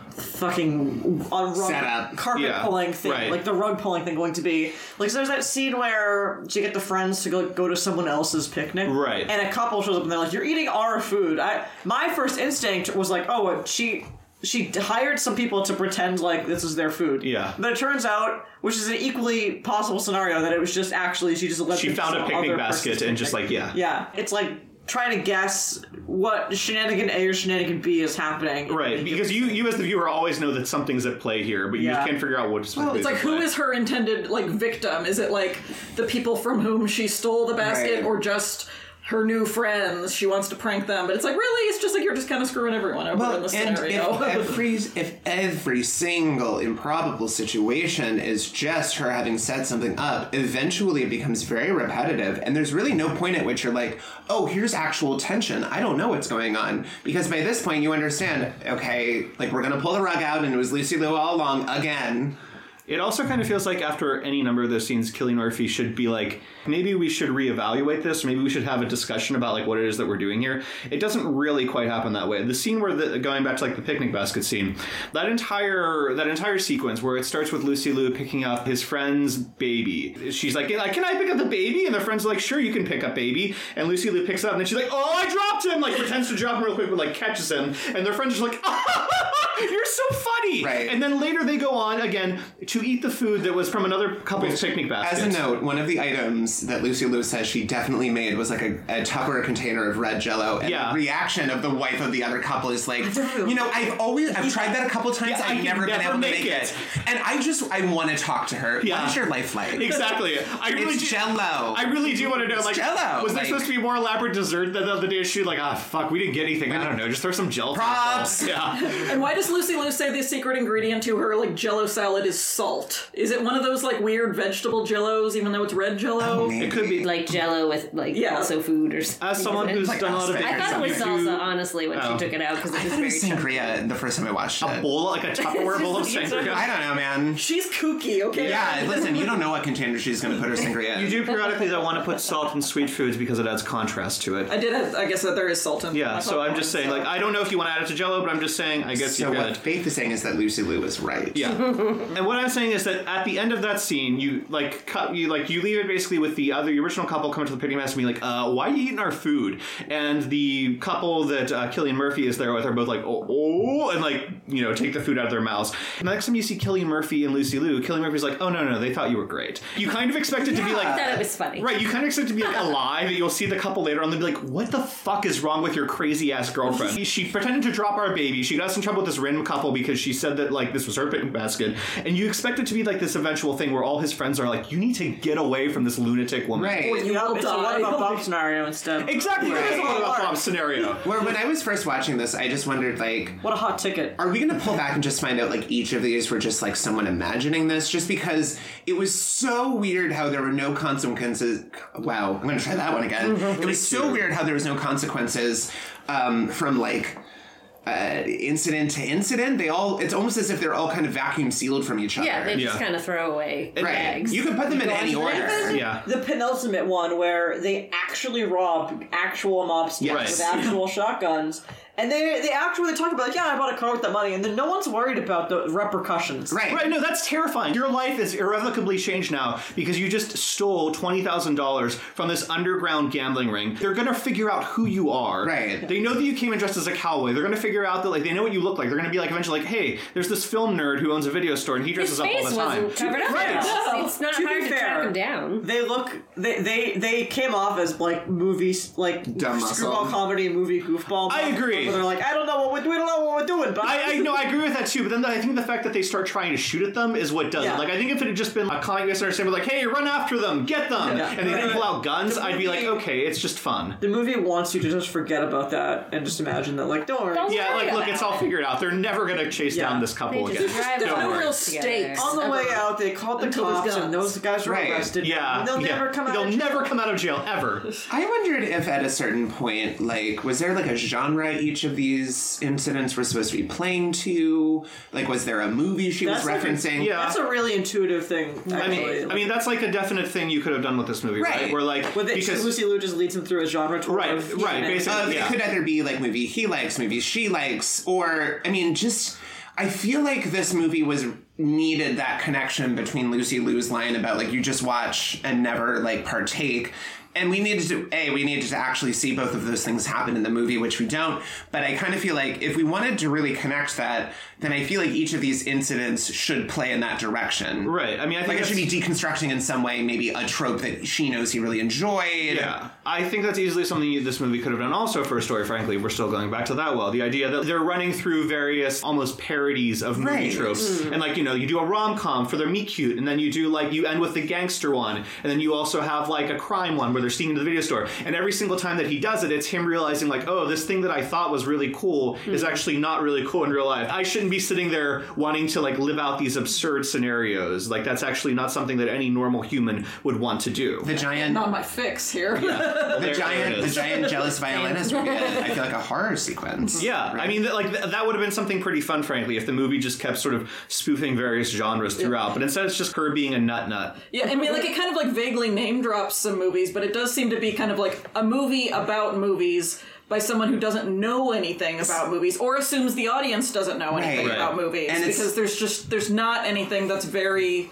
fucking on rug Setup. carpet Yeah, pulling thing, right. like the rug pulling thing going to be like. So there's that scene where you get the friends to go go to someone else's picnic, Right. And a couple shows up and they're like, "You're eating our food." I my first instinct was like, "Oh, she." She hired some people to pretend like this is their food. Yeah. But it turns out, which is an equally possible scenario, that it was just actually she just let she found a picnic basket and just like yeah. yeah, it's like trying to guess what shenanigan A or shenanigan B is happening. Right, because you, you as the viewer always know that something's at play here, but you Yeah. just can't figure out what specifically. It's like is at who play. is her intended like victim? Is it like the people from whom she stole the basket, Right. or just her new friends? She wants to prank them, but it's like really, it's just like you're just kind of screwing everyone over in Well, this and scenario. if every if every single improbable situation is just her having set something up, eventually it becomes very repetitive, and there's really no point at which you're like, "Oh, here's actual tension. I don't know what's going on," because by this point you understand. Okay, like we're gonna pull the rug out, and it was Lucy Liu all along again. It also kind of feels like after any number of those scenes, Cillian Murphy should be like, maybe we should reevaluate this. Maybe we should have a discussion about like what it is that we're doing here. It doesn't really quite happen that way. The scene where the going back to like the picnic basket scene, that entire that entire sequence where it starts with Lucy Liu picking up his friend's baby. She's like, can I pick up the baby? And the friend's like, sure, you can pick up baby. And Lucy Liu picks it up, and then she's like, oh, I dropped him. Like pretends to drop him real quick, but like catches him. And their friends are just like, you're so funny. Right. And then later they go on again to eat the food that was from another couple's picnic basket. As a note, one of the items that Lucy Liu says she definitely made was like a, a Tupperware container of red Jello, and Yeah. the reaction of the wife of the other couple is like, you know, I've always I've tried that a couple times, Yeah, I I've can never, been never able to make make it. it. and I just I want to talk to her. Yeah. What is your life like? Exactly. I really It's do, Jello. I really do want to know. Like, Jell-O, was there like- supposed to be more elaborate dessert than the other day? Shoot, like, ah, fuck, we didn't get anything. I don't know. Just throw some gel. Props. Yeah. and why does Lucy Liu say this secret ingredient to her like Jello salad is salt. Is it one of those like weird vegetable Jellos, even though it's red Jello? Maybe. It could be. Like Jello with like Yeah. also food or something. As someone isn't it? who's Like done a lot of aspic. I thought it was videos, salsa, honestly, when Oh. she took it out because it I was thought it very was chunky. sangria the first time I watched a bowl, like a Tupperware bowl of sangria. I don't know, man. She's kooky, okay? Yeah, listen, you don't know what container she's going to put her sangria in. You do periodically though want to put salt in sweet foods because it adds contrast to it. I did have, I guess that there is salt in Yeah, so I'm just saying, so- like, I don't know if you want to add it to Jello, but I'm just saying, I guess So you what could. Faith is saying is that Lucy Liu was right. Yeah, and what I'm saying is that at the end of that scene, you like cut you like you leave it basically with the other the original couple coming to the picnic mess and be like, uh, "Why are you eating our food?" And the couple that uh, Cillian Murphy is there with are both like, "Oh, oh," and like you know take the food out of their mouths. And the next time you see Cillian Murphy and Lucy Liu, Cillian Murphy's like, "Oh no, no, they thought you were great." You kind of expect it to be I like. thought it was funny. Right, you kind of expect it to be like a lie that you'll see the couple later on and they'll be like, what the fuck is wrong with your crazy ass girlfriend? she pretended to drop our baby. She got us in trouble with this random couple because she said that like this was her picnic basket. And you expect it to be like this eventual thing where all his friends are like, you need to get away from this lunatic woman. Right. You Yeah, will it's a what die. about Bob scenario instead. Exactly. It is a lot about Bob's scenario. Where when I was first watching this, I just wondered, like, What a hot ticket. are we going to pull back and just find out, like, each of these were just, like, someone imagining this? Just because it was so weird how there were no consequences. Wow, I'm going to try that one again. it was so weird how there was no consequences um, from, like, uh, incident to incident. They all, it's almost as if they're all kind of vacuum sealed from each other. Yeah, they just Yeah. kind of throw away Right. bags. You can put them in any to the order. next. Yeah. The penultimate one where they actually rob actual mobsters Yes. with actual shotguns. And they they actually talk about like, yeah, I bought a car with that money, and then no one's worried about the repercussions. Right. Right, no, that's terrifying. Your life is irrevocably changed now because you just stole twenty thousand dollars from this underground gambling ring. They're gonna figure out who you are. Right. They know that you came in dressed as a cowboy. They're gonna figure out that like they know what you look like. They're gonna be like eventually like, hey, there's this film nerd who owns a video store and he His dresses up all face the time. wasn't covered up. Right. enough. It's not To be hard to fair, track him down. They look they they they came off as like movies like Dumb screwball muscle. comedy movie goofball. I agree. Where they're like, I don't know what we're doing, we don't know what we're doing, but I, I know I agree with that too, but then I think the fact that they start trying to shoot at them is what does Yeah. it. Like I think if it had just been a comic misunderstanding, like, "Hey, run after them, get them," Yeah. and they didn't pull out guns, The I'd be like, "Okay, it's just fun." the movie wants you to just forget about that and just imagine that like, don't worry. Don't Yeah, worry like look, it's all figured out. They're never gonna chase Yeah. down this They couple just again. drive There's on no the real stakes. On the Ever. way out, they called the Until there's cops, and those guys were Right. arrested. Yeah, and they'll yeah. never come out. They'll never come out of jail ever. I wondered if at a certain point, like, was there like a genre each of these incidents were supposed to be playing to? Like, was there a movie she was That's like a- referencing? yeah. That's a really intuitive thing. I Actually. mean, I mean that's like a definite thing you could have done with this movie, right? Right. Where like With it, because Lucy Liu just leads him through a genre tour. Right, of, right, Yeah. basically. Uh, Yeah. It could either be like movie he likes, movie she likes, or I mean, just I feel like this movie was needed that connection between Lucy Liu's line about like you just watch and never like partake. And we needed to a we needed to actually see both of those things happen in the movie, which we don't. But I kind of feel like if we wanted to really connect that, then I feel like each of these incidents should play in that direction. right. I mean, I think Like it should be deconstructing in some way, maybe a trope that she knows he really enjoyed. Yeah, I think that's easily something this movie could have done also for a story. Frankly, we're still going back to that well. The idea that they're running through various almost parodies of movie Right. tropes, mm. and like you know, you do a rom com for their meet cute, and then you do like you end with the gangster one, and then you also have like a crime one where they're sneaking into the video store. And every single time that he does it, it's him realizing like, oh, this thing that I thought was really cool mm. is actually not really cool in real life. I shouldn't be sitting there wanting to like live out these absurd scenarios. Like that's actually not something that any normal human would want to do. The giant Not my fix here. The giant, the giant jealous violinist would be, I feel like a horror sequence. Yeah, I mean, th- like th- that would have been something pretty fun, frankly, if the movie just kept sort of spoofing various genres throughout. But instead, it's just her being a nut nut. Yeah, I mean, like it kind of like vaguely name drops some movies, but it does seem to be kind of like a movie about movies by someone who doesn't know anything about movies or assumes the audience doesn't know anything Right. about movies And it's- because there's just there's not anything that's very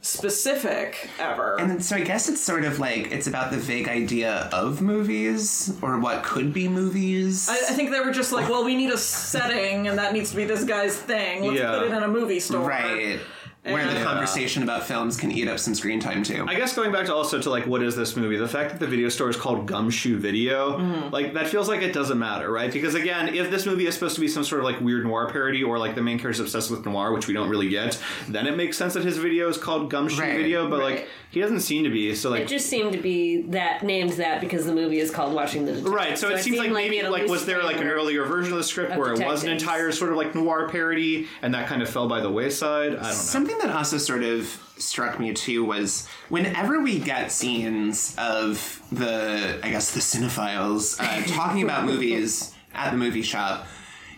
specific ever. And so I guess it's sort of like it's about the vague idea of movies or what could be movies. I, I think they were just like, well, we need a setting, and that needs to be this guy's thing. Let's Yeah. put it in a movie store. right. Where the conversation about films can eat up some screen time too. I guess going back to also to like what is this movie? The fact that the video store is called Gumshoe Video, Mm-hmm. like that feels like it doesn't matter, right? Because again, if this movie is supposed to be some sort of like weird noir parody or like the main character's obsessed with noir, which we don't really get, then it makes sense that his video is called Gumshoe Right, Video. But right. like he doesn't seem to be. So like It just seemed to be that named that because the movie is called Watching the Detective. Right, so, it seems like maybe it like was there like an earlier version of the script of where it was an entire sort of like noir parody and that kind of fell by the wayside? I don't know. Something that also sort of struck me too was whenever we get scenes of the, I guess, the cinephiles uh, talking about movies at the movie shop,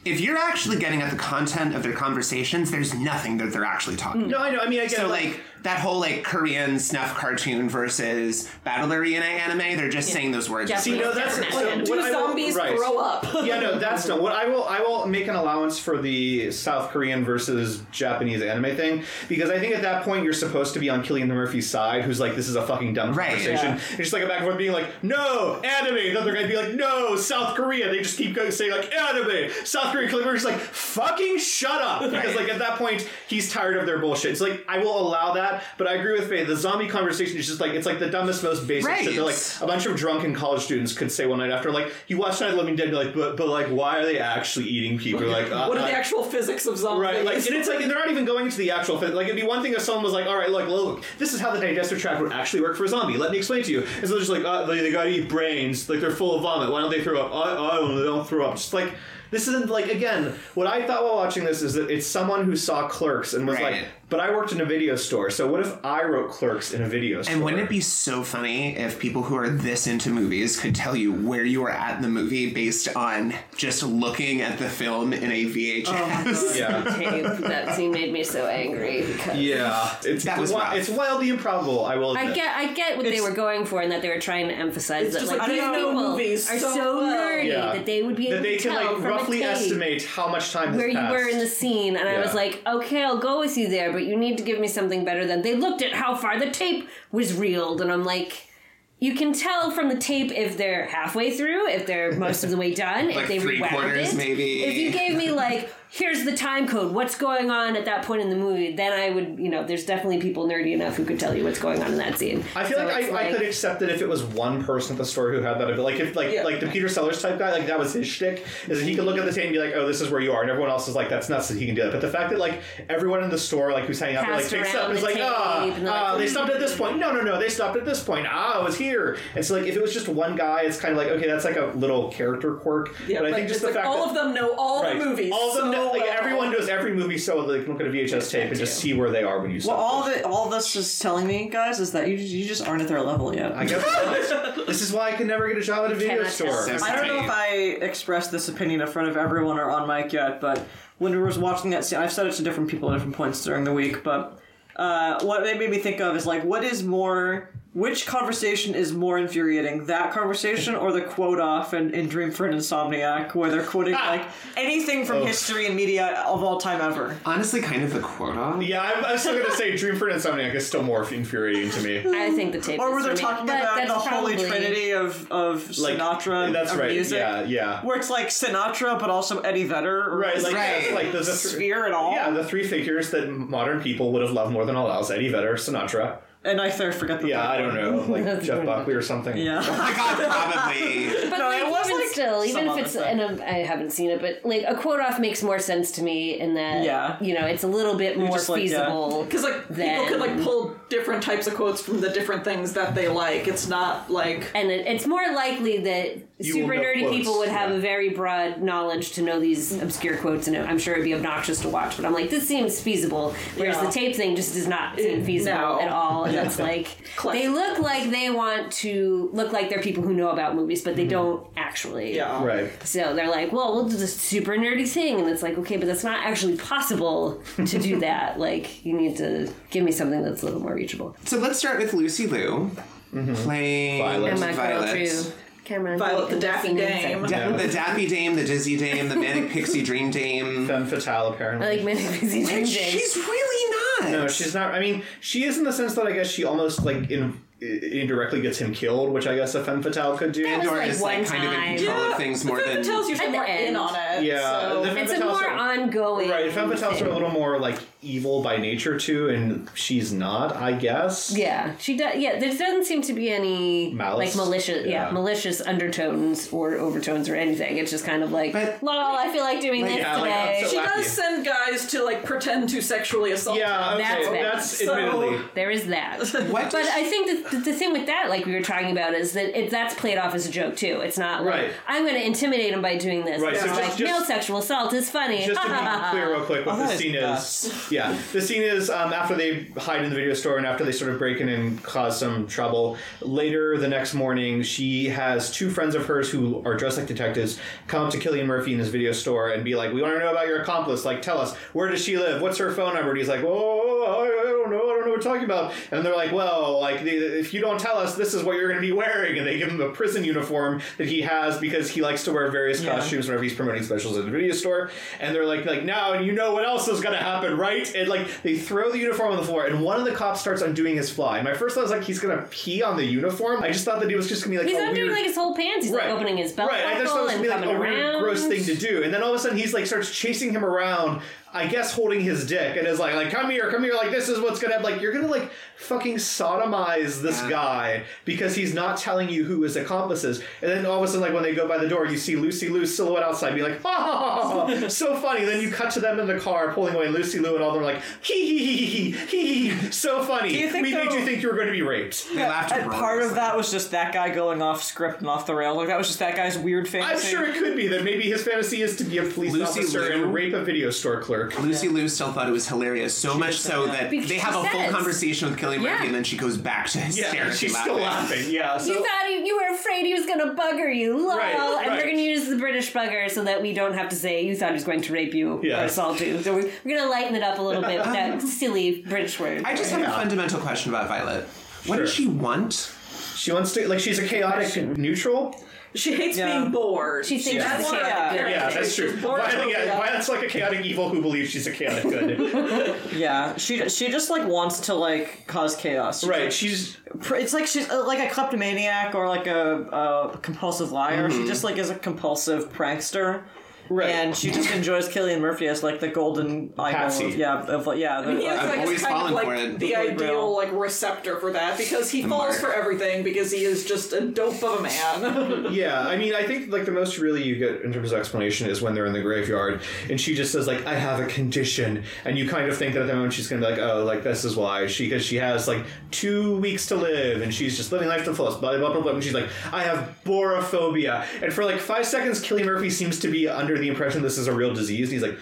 if you're actually getting at the content of their conversations, there's nothing that they're actually talking no, about. I know. I mean, I get So, like, like, that whole, like, Korean snuff cartoon versus Battle Arena anime, they're just saying those words. Japanese See, no, that's- deathmatch. so Do what I will- zombies right. grow up? yeah, no, that's not what I will. I will make an allowance for the South Korean versus Japanese anime thing because I think at that point you're supposed to be on Cillian Murphy's side, who's like, "This is a fucking dumb Right, conversation." yeah. And just like a back and forth being like, "No, anime." The other guy be like, "No, South Korea." They just keep going saying like, "Anime." South Korea. Cillian Murphy's like, "Fucking shut up," because like at that point he's tired of their bullshit. It's like I will allow that, but I agree with Faye. The zombie conversation is just like it's like the dumbest, most basic Right. shit. That, like a bunch of drunken college students could say one night after, like, you watch Night of Living Dead, and be like, but, but, like, why are they actually eating people? Like, uh, what are uh, the actual physics of zombies? Right, like, and it's like they're not even going into the actual. Like, it'd be one thing if someone was like, "All right, look, look, this is how the digestive tract would actually work for a zombie. Let me explain to you." And so they're just like, uh, they, they gotta eat brains. Like, they're full of vomit. Why don't they throw up? I, I don't. They don't throw up. Just like this isn't like again. What I thought while watching this is that it's someone who saw Clerks and was Right. like, "But I worked in a video store, so what if I wrote Clerks in a video store?" And wouldn't it be so funny if people who are this into movies could tell you where you were at in the movie based on just looking at the film in a VHS? Oh yeah. tape. That scene made me so angry because Yeah, it's That was wi- rough. it's wildly improbable. I will. I get, I get what they were going for, and that they were trying to emphasize It's that just like, like, these they know people movies are so so, nerdy Yeah. that they would be that they to can tell like from roughly estimate how much time has where you were in the scene, and I was like, okay, I'll go with you there, you need to give me something better than they looked at how far the tape was reeled, and I'm like. You can tell from the tape if they're halfway through, if they're most of the way done, Like if they three quarters, it. maybe. If you gave me like, here's the time code, what's going on at that point in the movie, then I would, you know, there's definitely people nerdy enough who could tell you what's going on in that scene. I feel So like I, it's I could accept it if it was one person at the store who had that. ability. Like if like Yeah. like the Peter Sellers type guy, like that was his shtick. Is that he could look at the tape and be like, "Oh, this is where you are," and everyone else is like, "That's nuts that he can do that." But the fact that like everyone in the store, like who's hanging out, there, like Passed takes up around and is like, "Ah, and they're ah, like, they stopped at this point." No, no, no, they stopped at this point. Ah, it was here. And so like if it was just one guy, it's kind of like okay, that's like a little character quirk. Yeah, but I think just it's the like fact all that of them know all Right. the movies. All of them, so know, like well. everyone knows every movie, so they can look at a VHS tape and just see where they are when you. Well, stop. all of it, all this is telling me, guys, is that you you just aren't at their level yet. I guess this is why I can never get a job at a video Cannot store. tell. I don't know if I expressed this opinion in front of everyone or on mic yet, but when we was watching that scene, I've said it to different people at different points during the week, but uh, what it made me think of is like, what is more, which conversation is more infuriating, that conversation or the quote off in, in Dream for an Insomniac, where they're quoting ah. like anything from history and media of all time ever? Honestly, kind of the quote off. Yeah, I'm, I'm still gonna say Dream for an Insomniac is still more infuriating to me. I think the tape. Or is where they're for me, talking but about that's the holy probably- trinity of, of Like Sinatra That's of right. music. Yeah, yeah. Where it's like Sinatra, but also Eddie Vedder. Or Right, like Right. that's like the, the thr- Sphere at all. Yeah, the three figures that modern people would have loved more than all else: Eddie Vedder, Sinatra. And I third forget the Yeah, I don't know, like Jeff Buckley or something. Yeah. Oh my god, probably. But No, like, it was, even like, still, even if it's, other and um, I haven't seen it, but like a quote off makes more sense to me in that, Yeah. you know, it's a little bit more just like, feasible. Because like Then- people could like pull different types of quotes from the different things that they like. It's not like And it, it's more likely that You super nerdy quotes, people would have yeah. a very broad knowledge to know these obscure quotes, and I'm sure it'd be obnoxious to watch. But I'm like, this seems feasible. Whereas Yeah. the tape thing just does not seem feasible no. at all. And it's like Classic. they look like they want to look like they're people who know about movies, but they Mm-hmm. don't actually. yeah. Right. So they're like, well, we'll do this super nerdy thing. And it's like, okay, but that's not actually possible to do that. like, you need to give me something that's a little more reachable. So let's start with Lucy Liu playing Violet. And my Violet. too. Cameron. Violet the Daphne Daffy Dame. Da- The Daffy Dame, the Dizzy Dame, the Manic Pixie Dream Dame. Femme fatale, apparently. I like Manic Pixie Dream Days. She's really not. No, she's not. I mean, she is in the sense that I guess she almost like in indirectly gets him killed, which I guess a femme fatale could do. That was Or like is like one kind of in time. control of things more than. tells you At the more in end. on it. Yeah, so- the femme It's a fatales more are- ongoing. Right, femme fatales are a little more like evil by nature too, and she's not, I guess. Yeah, she does. Yeah, there doesn't seem to be any Malice? like malicious, yeah. Yeah. malicious undertones or overtones or anything. It's just kind of like, But- lol, I feel like doing this yeah, today. I'm so she wacky. does send guys to like pretend to sexually assault. Yeah, okay, That's bad. that's So- admittedly. there is that. What But does- I think that the, the thing with that, like we were talking about, is that it, that's played off as a joke too. It's not like Right. I'm going to intimidate him by doing this. Right, It's so like just- just- male sexual assault is funny. Just to be clear, real quick, what Oh, the is scene is. best. Yeah, the scene is um, after they hide in the video store and after they sort of break in and cause some trouble. Later the next morning, she has two friends of hers who are dressed like detectives come up to Cillian Murphy in his video store and be like, "We want to know about your accomplice. Like, tell us where does she live? What's her phone number?" And he's like, "Oh, I don't know. I don't know what you're talking about." And they're like, "Well, like the- if you don't tell us, this is what you're going to be wearing." And they give him a prison uniform that he has because he likes to wear various costumes whenever he's promoting specials at the video store. And they're like, like now and you know what else is going to happen, right? And like they throw the uniform on the floor, and one of the cops starts undoing his fly. And my first thought was like he's going to pee on the uniform. I just thought that he was just going to be like He's undoing weird, like his whole pants. He's like opening his belt Right, I just thought it was and gonna be like a weird, around. gross thing to do, and then all of a sudden he's like starts chasing him around. I guess holding his dick and is like, like come here, come here, like this is what's gonna like you're gonna like fucking sodomize this Yeah. guy because he's not telling you who his accomplice is. And then all of a sudden, like when they go by the door, you see Lucy Liu's silhouette outside, being like, ha ha ha, ha, ha so funny. then you cut to them in the car pulling away Lucy Liu, and all them are like, hee hee hee hee hee hee, so funny. you think we made you think you were going to be raped. They laughed And part of that was just that guy going off script and off the rail. Like that was just that guy's weird fantasy. I'm sure it could be that maybe his fantasy is to be a police Lucy officer Liu? and rape a video store clerk. Lucy Liu still thought it was hilarious, so much so that Because they she have a full conversation with Cillian Murphy, Yeah. and then she goes back to Yeah, hysterically she's still laughing. Yeah, so you thought he, you were afraid he was going to bugger you, lol. Right, and right. we're going to use the British bugger so that we don't have to say you thought he was going to rape you Yeah. or assault you. So we're, we're going to lighten it up a little bit with that silly British word. I just have Yeah. a fundamental question about Violet. What does she want? she wants to like she's a chaotic neutral. She hates Yeah. being bored. She thinks That's she's one of the chaotic. characters. Yeah, that's true. She's bored Violet, yeah, it. Violet's like a chaotic evil who believes she's a chaotic good. Yeah, she she just like wants to like cause chaos. She's, right? like, She's it's like she's uh, like a kleptomaniac or like a, a compulsive liar. She just like is a compulsive prankster. Right. And she just enjoys Cillian Murphy as like the golden idol. Patsy. Of, yeah, of yeah. The, He is I've like, always kind of like for it. the Holy ideal grail. like receptor for that because he falls mark. for everything because he is just a dope of a man. yeah. I mean, I think like the most really you get in terms of explanation is when they're in the graveyard and she just says like I have a condition, and you kind of think that at the moment she's gonna be like oh like this is why she because she has like two weeks to live and she's just living life to the fullest blah blah blah blah and she's like I have borophobia and for like five seconds Cillian Murphy seems to be under the impression this is a real disease? And he's like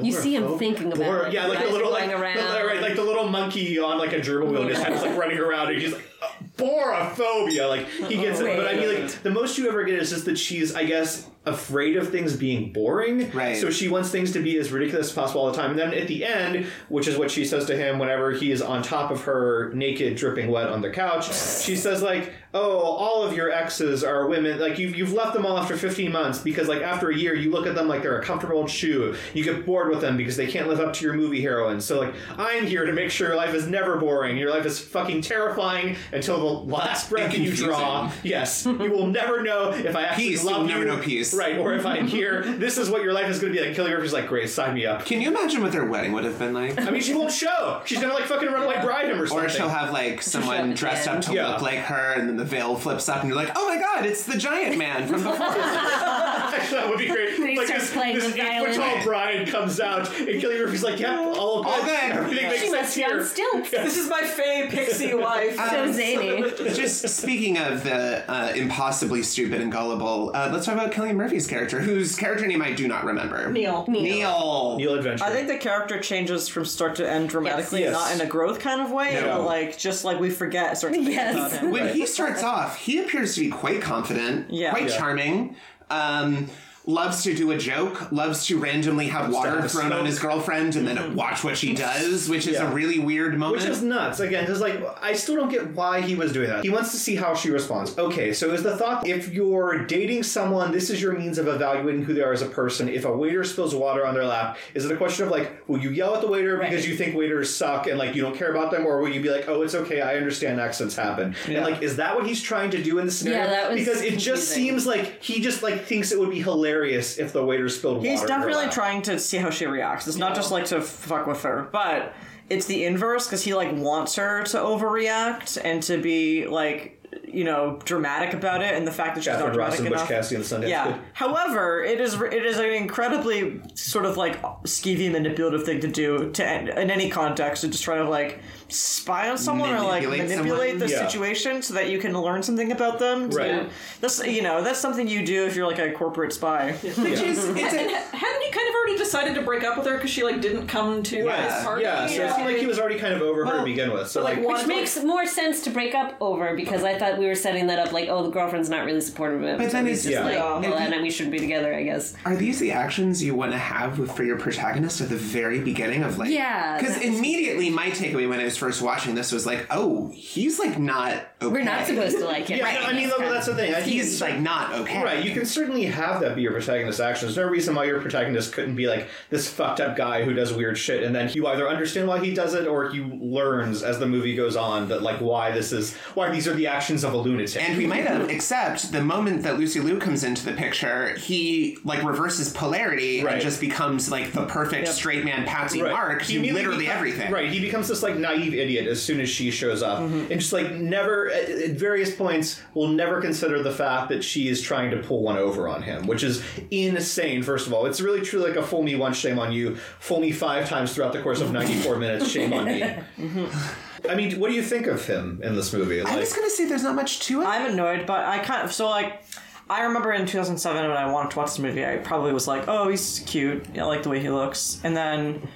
You see him thinking about Bor- it. yeah like Eyes the little going like, around. the- right, like the little monkey on like a gerbil wheel just kind of like running around and he's like uh, borophobia like he gets it but I mean like the most you ever get is just that she's I guess afraid of things being boring Right. so she wants things to be as ridiculous as possible all the time and then at the end which is what she says to him whenever he is on top of her naked dripping wet on the couch she says like oh all of your exes are women like you've, you've left them all after 15 months because like after a year you look at them like they're a comfortable shoe you get bored with them because they can't live up to your movie heroines. So like i'm here to make sure your life is never boring. Your life is fucking terrifying until the last breath that you draw. Yes. You will never know if i actually Peace, you love will you. never know peace. right. Or if i'm here. This is what your life is going to be like. Cillian Murphy's like great sign me up. Can you imagine what their wedding would have been like? I mean, she won't show. She's gonna like fucking run away bride him or something. Or she'll have like someone dressed up to Yeah. look like her, and then the veil flips up, and you're like, "Oh my god, it's the giant man from before." Actually, that would be great. He like starts this, playing this the eight foot violin. tall bride comes out, and Cillian Murphy's like, "Yep, all good. All good. Everything makes She sense must be on here." stilts. this is my fey pixie wife. So zany. Just speaking of the uh, impossibly stupid and gullible, uh, let's talk about Cillian Murphy's character, whose character name I do not remember. Neil. Neil. Neil Adventure. I think the character changes from start to end dramatically, Yes. not in a growth kind of way, No. but like just like we forget certain things Yes. about him. When he starts off, he appears to be quite confident, Yeah. quite Yeah. charming. Um, loves to do a joke, loves to randomly have water have a thrown on his girlfriend and then mm-hmm. watch what she does, which is Yeah. a really weird moment. Which is nuts. Again, because like I still don't get why he was doing that. He wants to see how she responds. Okay, so is the thought if you're dating someone, this is your means of evaluating who they are as a person. If a waiter spills water on their lap, is it a question of like, will you yell at the waiter because you think waiters suck and like you don't care about them, or will you be like, oh, it's okay, I understand accidents happen, and like, is that what he's trying to do in the scenario? Yeah, that was because it just seems like he just like thinks it would be hilarious if the waiter spilled water. He's in her definitely lap. trying to see how she reacts. It's not just like to fuck with her, but it's the inverse because he like wants her to overreact and to be like you know dramatic about it, and the fact that she's Katharine not Ross dramatic and Butch enough. Cassidy and the Sundance Yeah. Kid. However, it is it is an incredibly sort of like skeevy manipulative thing to do to in any context to just try to like spy on someone or like Manipulate manipulate someone? the Yeah. situation so that you can learn something about them. to- Right. That's you know that's something you do if you're like a corporate spy. Which is, it's a, Hadn't he kind of already decided to break up with her because she like didn't come to Yeah, his party? yeah. So it seemed like he was already kind of over her to begin with. So like, like, Which makes more sense to break up over because I thought we were setting that up like, oh, the girlfriend's not really supportive of him. But so then he's it's- just Yeah. like, Yeah. well, then we shouldn't be together, I guess. Are these the actions you want to have for your protagonist at the very beginning of like? Yeah, Because immediately my takeaway when I was first watching this was like, oh, he's like not okay. We're not supposed to like him. yeah, I mean, look, that's the thing. I think He's like not okay. Right, you can certainly have that be your protagonist's action. There's no reason why your protagonist couldn't be like this fucked up guy who does weird shit, and then you either understand why he does it or he learns as the movie goes on that like why this is why these are the actions of a lunatic. And we might have, except the moment that Lucy Liu comes into the picture, he like reverses polarity Right. and just becomes like the perfect straight man Patsy Right. Mark He to literally become- everything. Right, he becomes this like naive idiot as soon as she shows up, Mm-hmm. and just like never at, at various points will never consider the fact that she is trying to pull one over on him, which is insane. First of all, it's really true like a fool me once, shame on you. Fool me five times throughout the course of ninety four minutes, shame on me. I mean, what do you think of him in this movie? I was gonna say there's not much to it. I'm annoyed, but I kind of so like. I remember in 2007 when I wanted to watch this movie, I probably was like, "Oh, he's cute. I like the way he looks." And then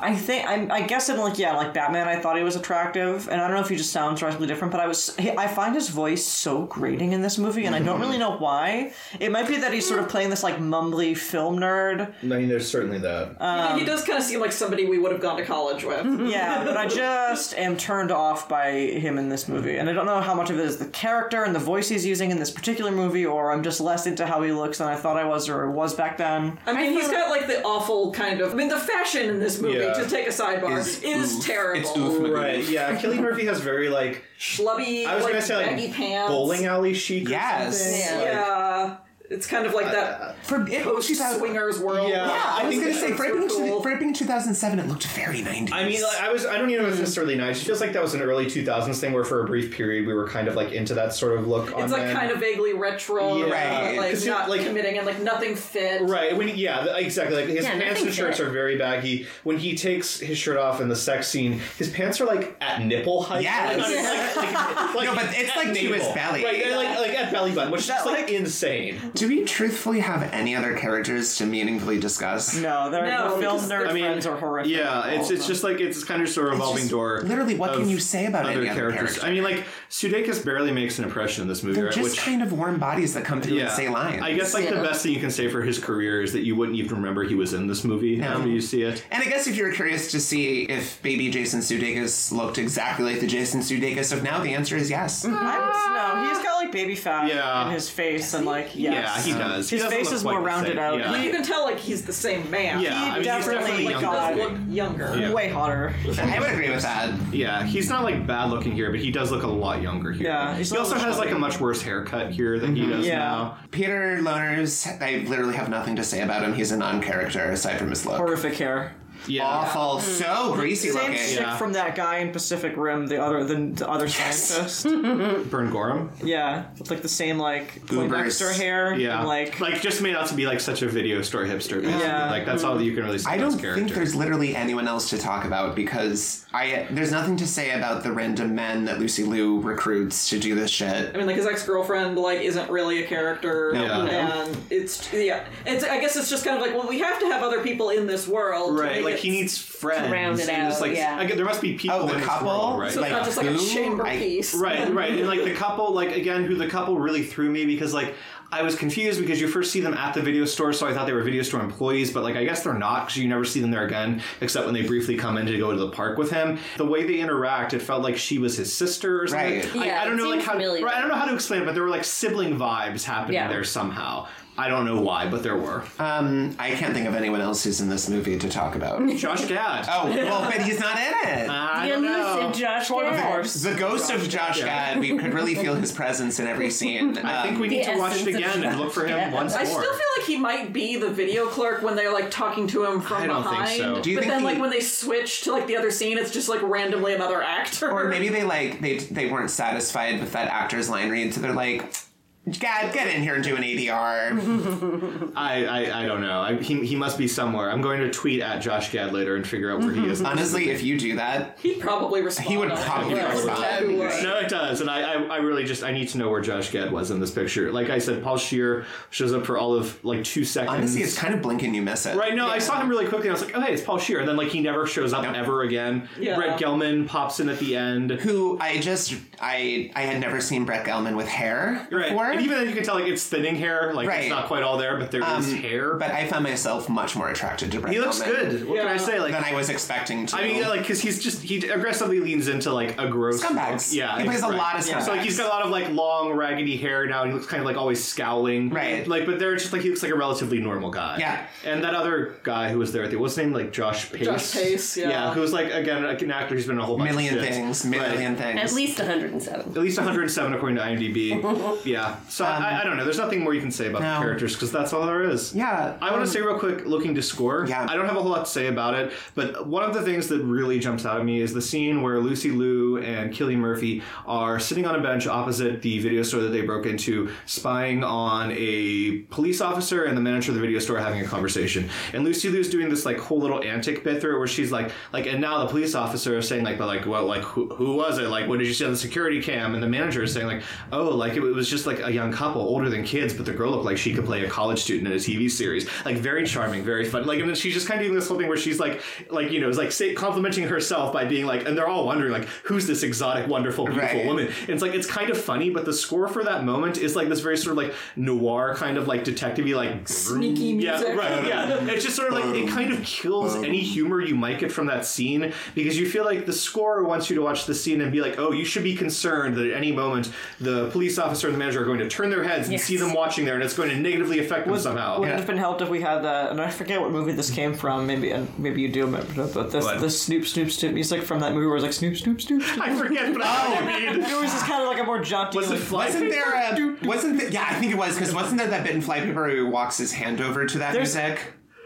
I think I'm, I guess in like yeah, like Batman, I thought he was attractive, and I don't know if he just sounds drastically different, but I was I find his voice so grating in this movie, and I don't really know why. It might be that he's sort of playing this like mumbly film nerd, I mean, there's certainly that. Yeah, he does kind of seem like somebody we would have gone to college with. yeah, but I just am turned off by him in this movie, and I don't know how much of it is the character and the voice he's using in this particular movie, or I'm just less into how he looks than I thought I was or was back then. I mean, he's got like the awful kind of. I mean, the fashion in this movie, Yeah. Uh, to take a sidebar, Is is, oof. terrible. It's oof, right, yeah. Kelly Murphy has very like Schlubby, I was like, gonna say baggy like pants. bowling alley chic. or Yes. something. Yeah. Like- Yeah, it's kind of like uh, that For it, post 2000 swingers world. Yeah. Yeah, I, I was gonna say for it, super being cool. for it being 2007, it looked very 90s. I mean, like, I was. I don't even know if it's necessarily nice. It feels like that was an early 2000s thing where, for a brief period, we were kind of like into that sort of look. on It's like men. kind of vaguely retro, Yeah. Right. like 'Cause you- not like- committing and like nothing fit. Right. When he, yeah, exactly. Like his Yeah, pants and shirts fit. are very baggy. When he takes his shirt off in the sex scene, his pants are like at nipple height. Yes. Like, like- like No, but it's at like to his belly. Right. they're Like like at belly button, which is that just like like- insane. Do we truthfully have any other characters to meaningfully discuss? No, they're, No, the film because nerd I mean, friends are horrific. Yeah, it's it's just like it's kind of sort of revolving just- door. literally, what can you say about any other character? I mean, like Sudeikis barely makes an impression in this movie, They're right? just Which kind of warm bodies that come through and say lines. I guess like the best thing you can say for his career is that you wouldn't even remember he was in this movie after you see it. And I guess if you're curious to see if baby Jason Sudeikis looked exactly like the Jason Sudeikis of now, the answer is yes. them. I don't know. He's got like baby fat Yeah. in his face, and like yes. Yeah, he does. His doesn't face is more rounded out. Yeah. You can tell like he's the same man. Yeah, I mean, definitely definitely like younger. does look younger. Yeah. way hotter. I would agree with that. Yeah, he's not like bad looking here, but he does look a lot younger here. Yeah, he also has like a much worse haircut here than he mm-hmm. does Yeah. now. Peter Loners, I literally have nothing to say about him. He's a non-character aside from his look. Horrific hair. Yeah, Awful, hmm. so greasy Same looking. shit Yeah. from that guy in Pacific Rim, the other the, the other scientist. Burn Gorman. yeah, with like the same like Goobers. Poindexter hair. Yeah, and, like like just made out to be like such a video store hipster. Basically. Yeah. like that's all that you can really see. I don't his character. think there's literally anyone else to talk about because I there's nothing to say about the random men that Lucy Liu recruits to do this shit. I mean, like his ex girlfriend, like isn't really a character, Yeah. and it's yeah, it's. I guess it's just kind of like, well, we have to have other people in this world, Right, make like he needs friends. round it and it's out, like, yeah. I get- there must be people Oh, the in this couple? world, right? So it's not just like a who? chamber I- piece, Right, right, and like the couple, like again, who the couple really threw me because like I was confused because you first see them at the video store, so I thought they were video store employees, but like I guess they're not because you never see them there again, except when they briefly come in to go to the park with him. The way they interact, it felt like she was his sister or something. Right. I, Yeah, I don't it know like seemed how familiar. right, I don't know how to explain it, but there were like sibling vibes happening Yeah. there somehow. I don't know why, but there were. Um, I can't think of anyone else who's in this movie to talk about. Josh Gad. oh, well, but he's not in it. I The don't know. elusive Josh Short of Gad. course. the ghost of Josh Gad. Gad. We could really feel his presence in every scene. I think we Um, need to watch it again and look for him Josh once I still feel like he might be the video clerk when they're like talking to him from I don't think behind. so. Do you but think then, he- like when they switch to like the other scene, it's just like randomly another actor. Or maybe they like they they weren't satisfied with that actor's line read, so they're like, "Gad, get in here and do an ADR." I, I, I don't know. I, he, he must be somewhere. I'm going to tweet at Josh Gad later and figure out where he is. Honestly, if you do that, he'd probably respond. He would probably Yeah, respond. who. No, it does, and I, I, I really just I need to know where Josh Gad was in this picture. Like I said, Paul Scheer shows up for all of like two seconds. honestly, it's kind of blink and you miss it. Right, no, I saw him really quickly. and I was like, "Oh, hey, it's Paul Scheer," and then like he never shows up Yep. ever again. Yeah. Brett Gelman pops in at the end. Who I just I I had never seen Brett Gelman with hair Right, before. And even then you can tell like it's thinning hair, like Right. it's not quite all there, but there is Um, hair. But I found myself much more attracted to Brett he looks Gelman good. What can I Yeah. say? Like than I was expecting to. I mean, yeah, like because he's just he aggressively leans into like a gross Scumbags. Yeah, He plays a lot of So like he's scumbags. got a lot of like long raggedy hair now. and He looks kind of like always scowling. Right. Like, but they're just like he looks like a relatively normal guy. Yeah. And that other guy who was there at the what's his name like Josh Pais. Josh Pais, yeah. Yeah, who was like again like an actor who's been in a whole bunch million of shit. things, Right. million things. At least 107. At least 107 according to IMDb. yeah. So I, I don't know. There's nothing more you can say about no. the characters because that's all there is. Yeah, I want um, to say real quick, looking to score. Yeah. I don't have a whole lot to say about it, but one of the things that really jumps out at me is the scene where Lucy Liu and Cillian Murphy are sitting on a bench opposite the video store that they broke into, spying on a police officer and the manager of the video store having a conversation. And Lucy Liu's doing this like whole little antic bit through it where she's like, like, and now the police officer is saying like, but like, well, like, who, who was it? Like, what did you see on the security cam? And the manager is saying like, oh, like it was just like a young couple, older than kids, but the girl looked like she could play a college student in a TV series. Like very charming, very fun. Like, and then she's just kind of doing this whole thing where she's like, like you know, is like say, complimenting herself by being like, and they're all wondering like, who's this exotic, wonderful, beautiful Right. woman? And it's like it's kind of funny, but the score for that moment is like this very sort of like noir kind of like detective-y like Sneaky music. Yeah, right. Yeah, it's just sort of like it kind of kills um. any humor you might get from that scene because you feel like the score wants you to watch the scene and be like, oh, you should be concerned that at any moment the police officer and the manager are going to turn their heads and Yes. see them watching there, and it's going to negatively affect them somehow. It Would it have been helped if we had that? And I forget what movie this came from. Maybe and maybe you do remember, but this What? the Snoop Snoop Snoop music from that movie where it was like Snoop Snoop Snoop. Snoop. I forget, but I know mean. It was just kind of like a more jaunty. Was it like, Fly Wasn't there a wasn't there, yeah I think it was because wasn't there that bit in Flypaper where he walks his hand over to that There's- music?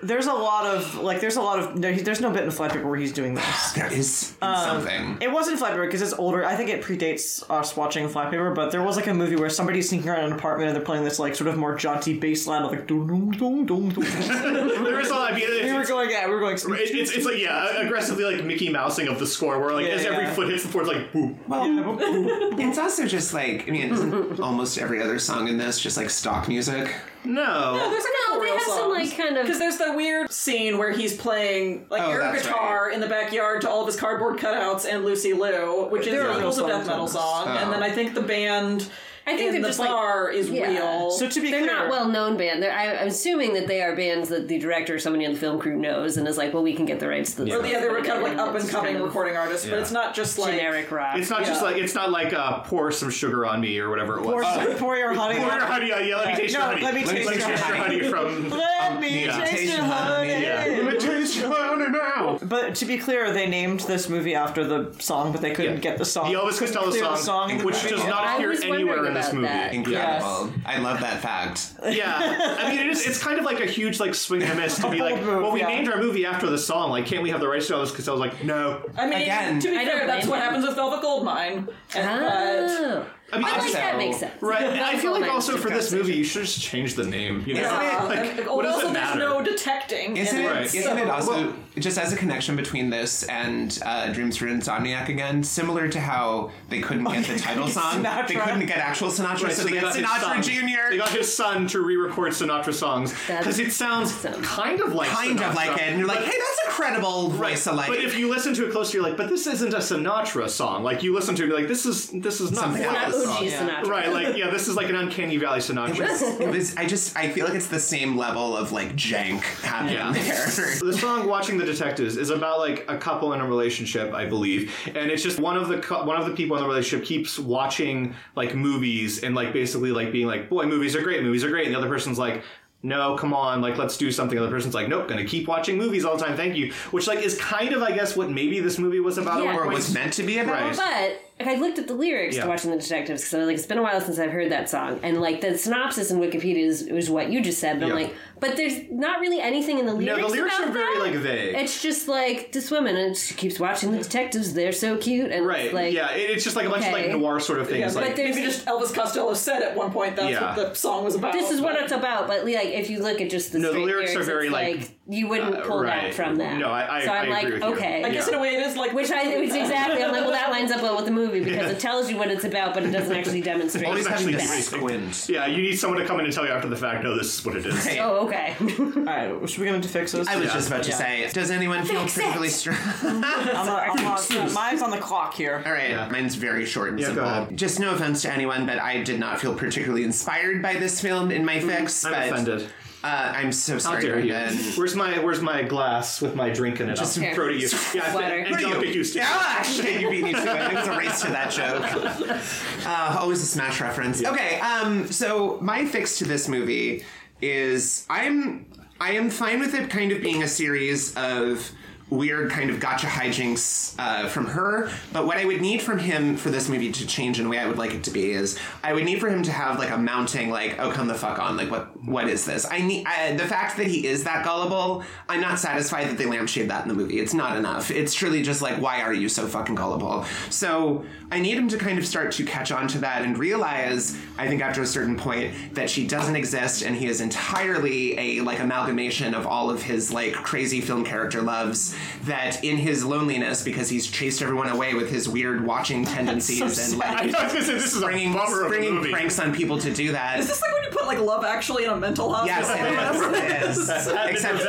There's a lot of like. There's a lot of. No, he- there's no bit in Flypaper where he's doing this. There is Um, something. It wasn't Flypaper because it's older. I think it predates us watching Flypaper, but there was like a movie where somebody's sneaking around an apartment and they're playing this like sort of more jaunty bass line of like dum dum dum dum dum. There is a lot. I mean, it's, We were going, yeah, we were going. Snoop, it's, it's, it's like yeah, aggressively like Mickey Mousing of the score, where like Yeah, as every yeah. foot hits the floor, it's like boom. Well, it's also just like I mean, isn't almost every other song in this just like stock music? No. No, There's a couple No, they real have some, like, kind of- because there's the weird scene where he's playing like Oh, air that's guitar in the backyard to all of his cardboard cutouts and Lucy Liu, which is There are the real Eagles of songs Death metal on this. song, and then I think the band I think they're the just, like- is yeah. real. So to be clear They're clear, not well known band. They're, I, I'm assuming that they are bands that the director or somebody on the film crew knows and is like, well, we can get the rights to this. or yeah, they were kind of like up and coming kind of recording artists, but it's not just like generic rock. It's not just like it's not like uh, pour some sugar on me or whatever it was. pour, Oh. pour your honey. Pour your honey, yeah, let me taste No, your honey. let me let taste me your taste your honey. honey from. Let me taste Taste your your honey. honey, Let me taste your honey now. But to be clear, they named this movie after the song, but they couldn't get the song. The Elvis Costello song, which does not appear anywhere in this movie. that. Incredible. I love that fact. Yeah, I mean, it is, it's kind of like a huge like swing and a miss to be like, move, well, we yeah. named our movie after the song. Like, can't we have the rights to all this? Because I was like, no. I mean, Again. to be I fair, that's what him. happens with Velvet Goldmine. And, but Oh. I mean, I like Also- that makes sense. right. And I feel like also for this movie, you should just change the name. You know, Yeah. like, and what does also it there's matter? no detecting. Isn't and it, Right. isn't it also just as a connection between this and uh, Dreams for Insomniac again, similar to how they couldn't get the title song, they Sinatra. couldn't get actual Sinatra, so, they, got his Sinatra son. Jr. They got his son to re-record Sinatra songs That's because it sounds awesome. kind of like kind of Sinatra. like it, and you're like, But- hey, that's a credible voice alike. But if you listen to it closely, you're like, but this isn't a Sinatra song. Like you listen to it, you're like, this is this is not Something one of Not else. The OG. Oh, Sinatra. Right, like yeah, this is like an uncanny valley Sinatra. it was, I just, I feel like it's the same level of like jank happening Yeah. there. The song "Watching the Detectives" is about like a couple in a relationship, I believe, and it's just one of the cou- one of the people in the relationship keeps watching like movies and like basically like being like, "Boy, movies are great, movies are great," and the other person's like. No, come on, like let's do something. The other person's like, nope, gonna keep watching movies all the time. Thank you. Which like is kind of, I guess, what maybe this movie was about. Yeah. or was meant to be about. Right. But I looked at the lyrics Yeah. to watching the detectives because I was like it's been a while since I've heard that song, and like the synopsis in Wikipedia is, is what you just said. But Yeah. I'm like, but there's not really anything in the lyrics. No, the lyrics about are very, that. like, vague. It's just like this woman and she keeps watching the detectives. They're so cute and Right. It's like yeah, it- it's just like a bunch of like noir sort of Yeah, things. but like, there's- maybe just Elvis Costello said at one point that's Yeah. what the song was about. This is what it's about, but like if you look at just the No, the straight lyrics are very, it's like, you wouldn't uh, pull right. that from that. No, I- I- so I'm I like, agree with you. okay, I guess Yeah. in a way it is like which I it's exactly. I'm like, well, that lines up well with the movie because it tells you what it's about, but it doesn't actually demonstrate. Always having to actually that. squint. yeah, you need someone to come in and tell you after the fact. No, this is what it is. Right. Oh, okay. All right, should we get into fixes? I was Yeah. just about to Yeah. say, does anyone feel Fix it. particularly strong? I'm not, I'm not, mine's on the clock here. All right, Yeah. mine's very short and Yeah, go simple. ahead. Just no offense to anyone, but I did not feel particularly inspired by this film in my fix. Mm, I'm but, offended. Uh, I'm so How sorry, dare you? Brendan. Where's my Where's my glass with my drink in it? Just Here. throw to you. Yeah, Water. and Who are John you? Huston. Ah, shit, you beat me to it. It was a race to that joke. Uh, always a smash reference. Okay, um, so my fix to this movie is I'm I am fine with it kind of being a series of weird kind of gotcha hijinks uh, from her. But what I would need from him for this movie to change in the way I would like it to be is I would need for him to have like a mounting like oh come the fuck on like what what is this? I need I, the fact that he is that gullible. I'm not satisfied that they lampshade that in the movie. It's not enough. It's truly just like why are you so fucking gullible? So I need him to kind of start to catch on to that and realize I think after a certain point that she doesn't exist and he is entirely a like amalgamation of all of his like crazy film character loves that in his loneliness because he's chased everyone away with his weird watching tendencies and I like was gonna this is a springing, bummer of a springing pranks on people to do that. Is this like when you put like Love Actually in a mental hospital? Yes, it is. It is. Except, Except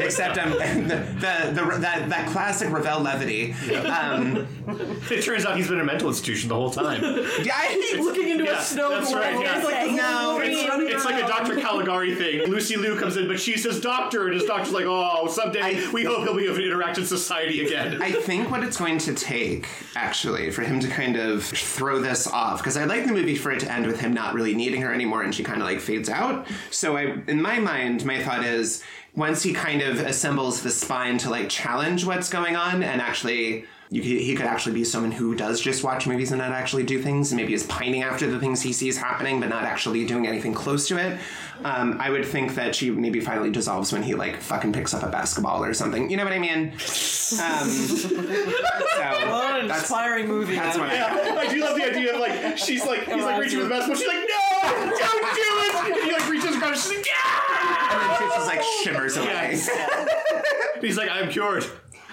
except um, the, the, the that that classic Ravel levity. Um, it turns out he's been in a mental institution the whole time. yeah, I, hate Looking into Yeah, a snow that's globe. right, yeah. It's like the No, it's- It's like a. Dr. Caligari thing. Lucy Liu comes in, but she says doctor, and his doctor's like, oh, someday I- we hope he'll be able to interact in society again. I think what it's going to take, actually, for him to kind of throw this off, because I'd like the movie for it to end with him not really needing her anymore and she kind of like fades out. So I, in my mind, my thought is once he kind of assembles the spine to like challenge what's going on and actually. You, he could actually be someone who does just watch movies and not actually do things. and Maybe is pining after the things he sees happening, but not actually doing anything close to it. Um, I would think that she maybe finally dissolves when he like fucking picks up a basketball or something. You know what I mean? Um, so What an that's, inspiring movie. that's man. what I Yeah, I do love the idea of like she's like he's like reaching for the basketball. She's like, no, don't do it. And he like reaches across. She's like, yeah. And then she just like shimmers away. And he's like, I'm cured.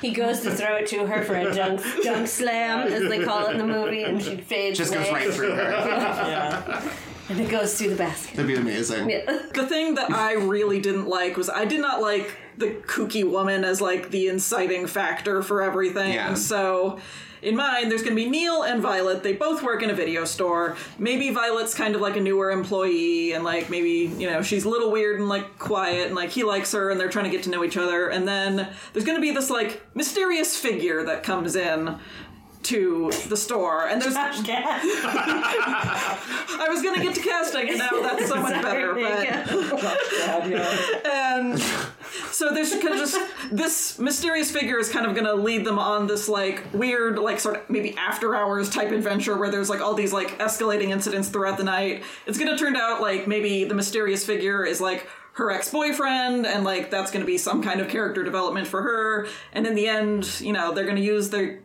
He goes to throw it to her for a dunk, dunk slam, as they call it in the movie, and she fades Just goes right through her. Yeah. and it goes through the basket. That'd be amazing. The thing that I really didn't like was I did not like the kooky woman as like the inciting factor for everything. Yeah. So in mine, there's going to be Neil and Violet. They both work in a video store. Maybe Violet's kind of like a newer employee, and like maybe you know she's a little weird and like quiet, and like he likes her, and they're trying to get to know each other. And then there's going to be this like mysterious figure that comes in to the store, and there's I was going to get to casting, and now that's so much better. But and so there's kind of just this mysterious figure is kind of going to lead them on this like weird like sort of maybe after hours type adventure where there's like all these like escalating incidents throughout the night. It's going to turn out like maybe the mysterious figure is like her ex-boyfriend and like that's going to be some kind of character development for her. And in the end you know they're going to use their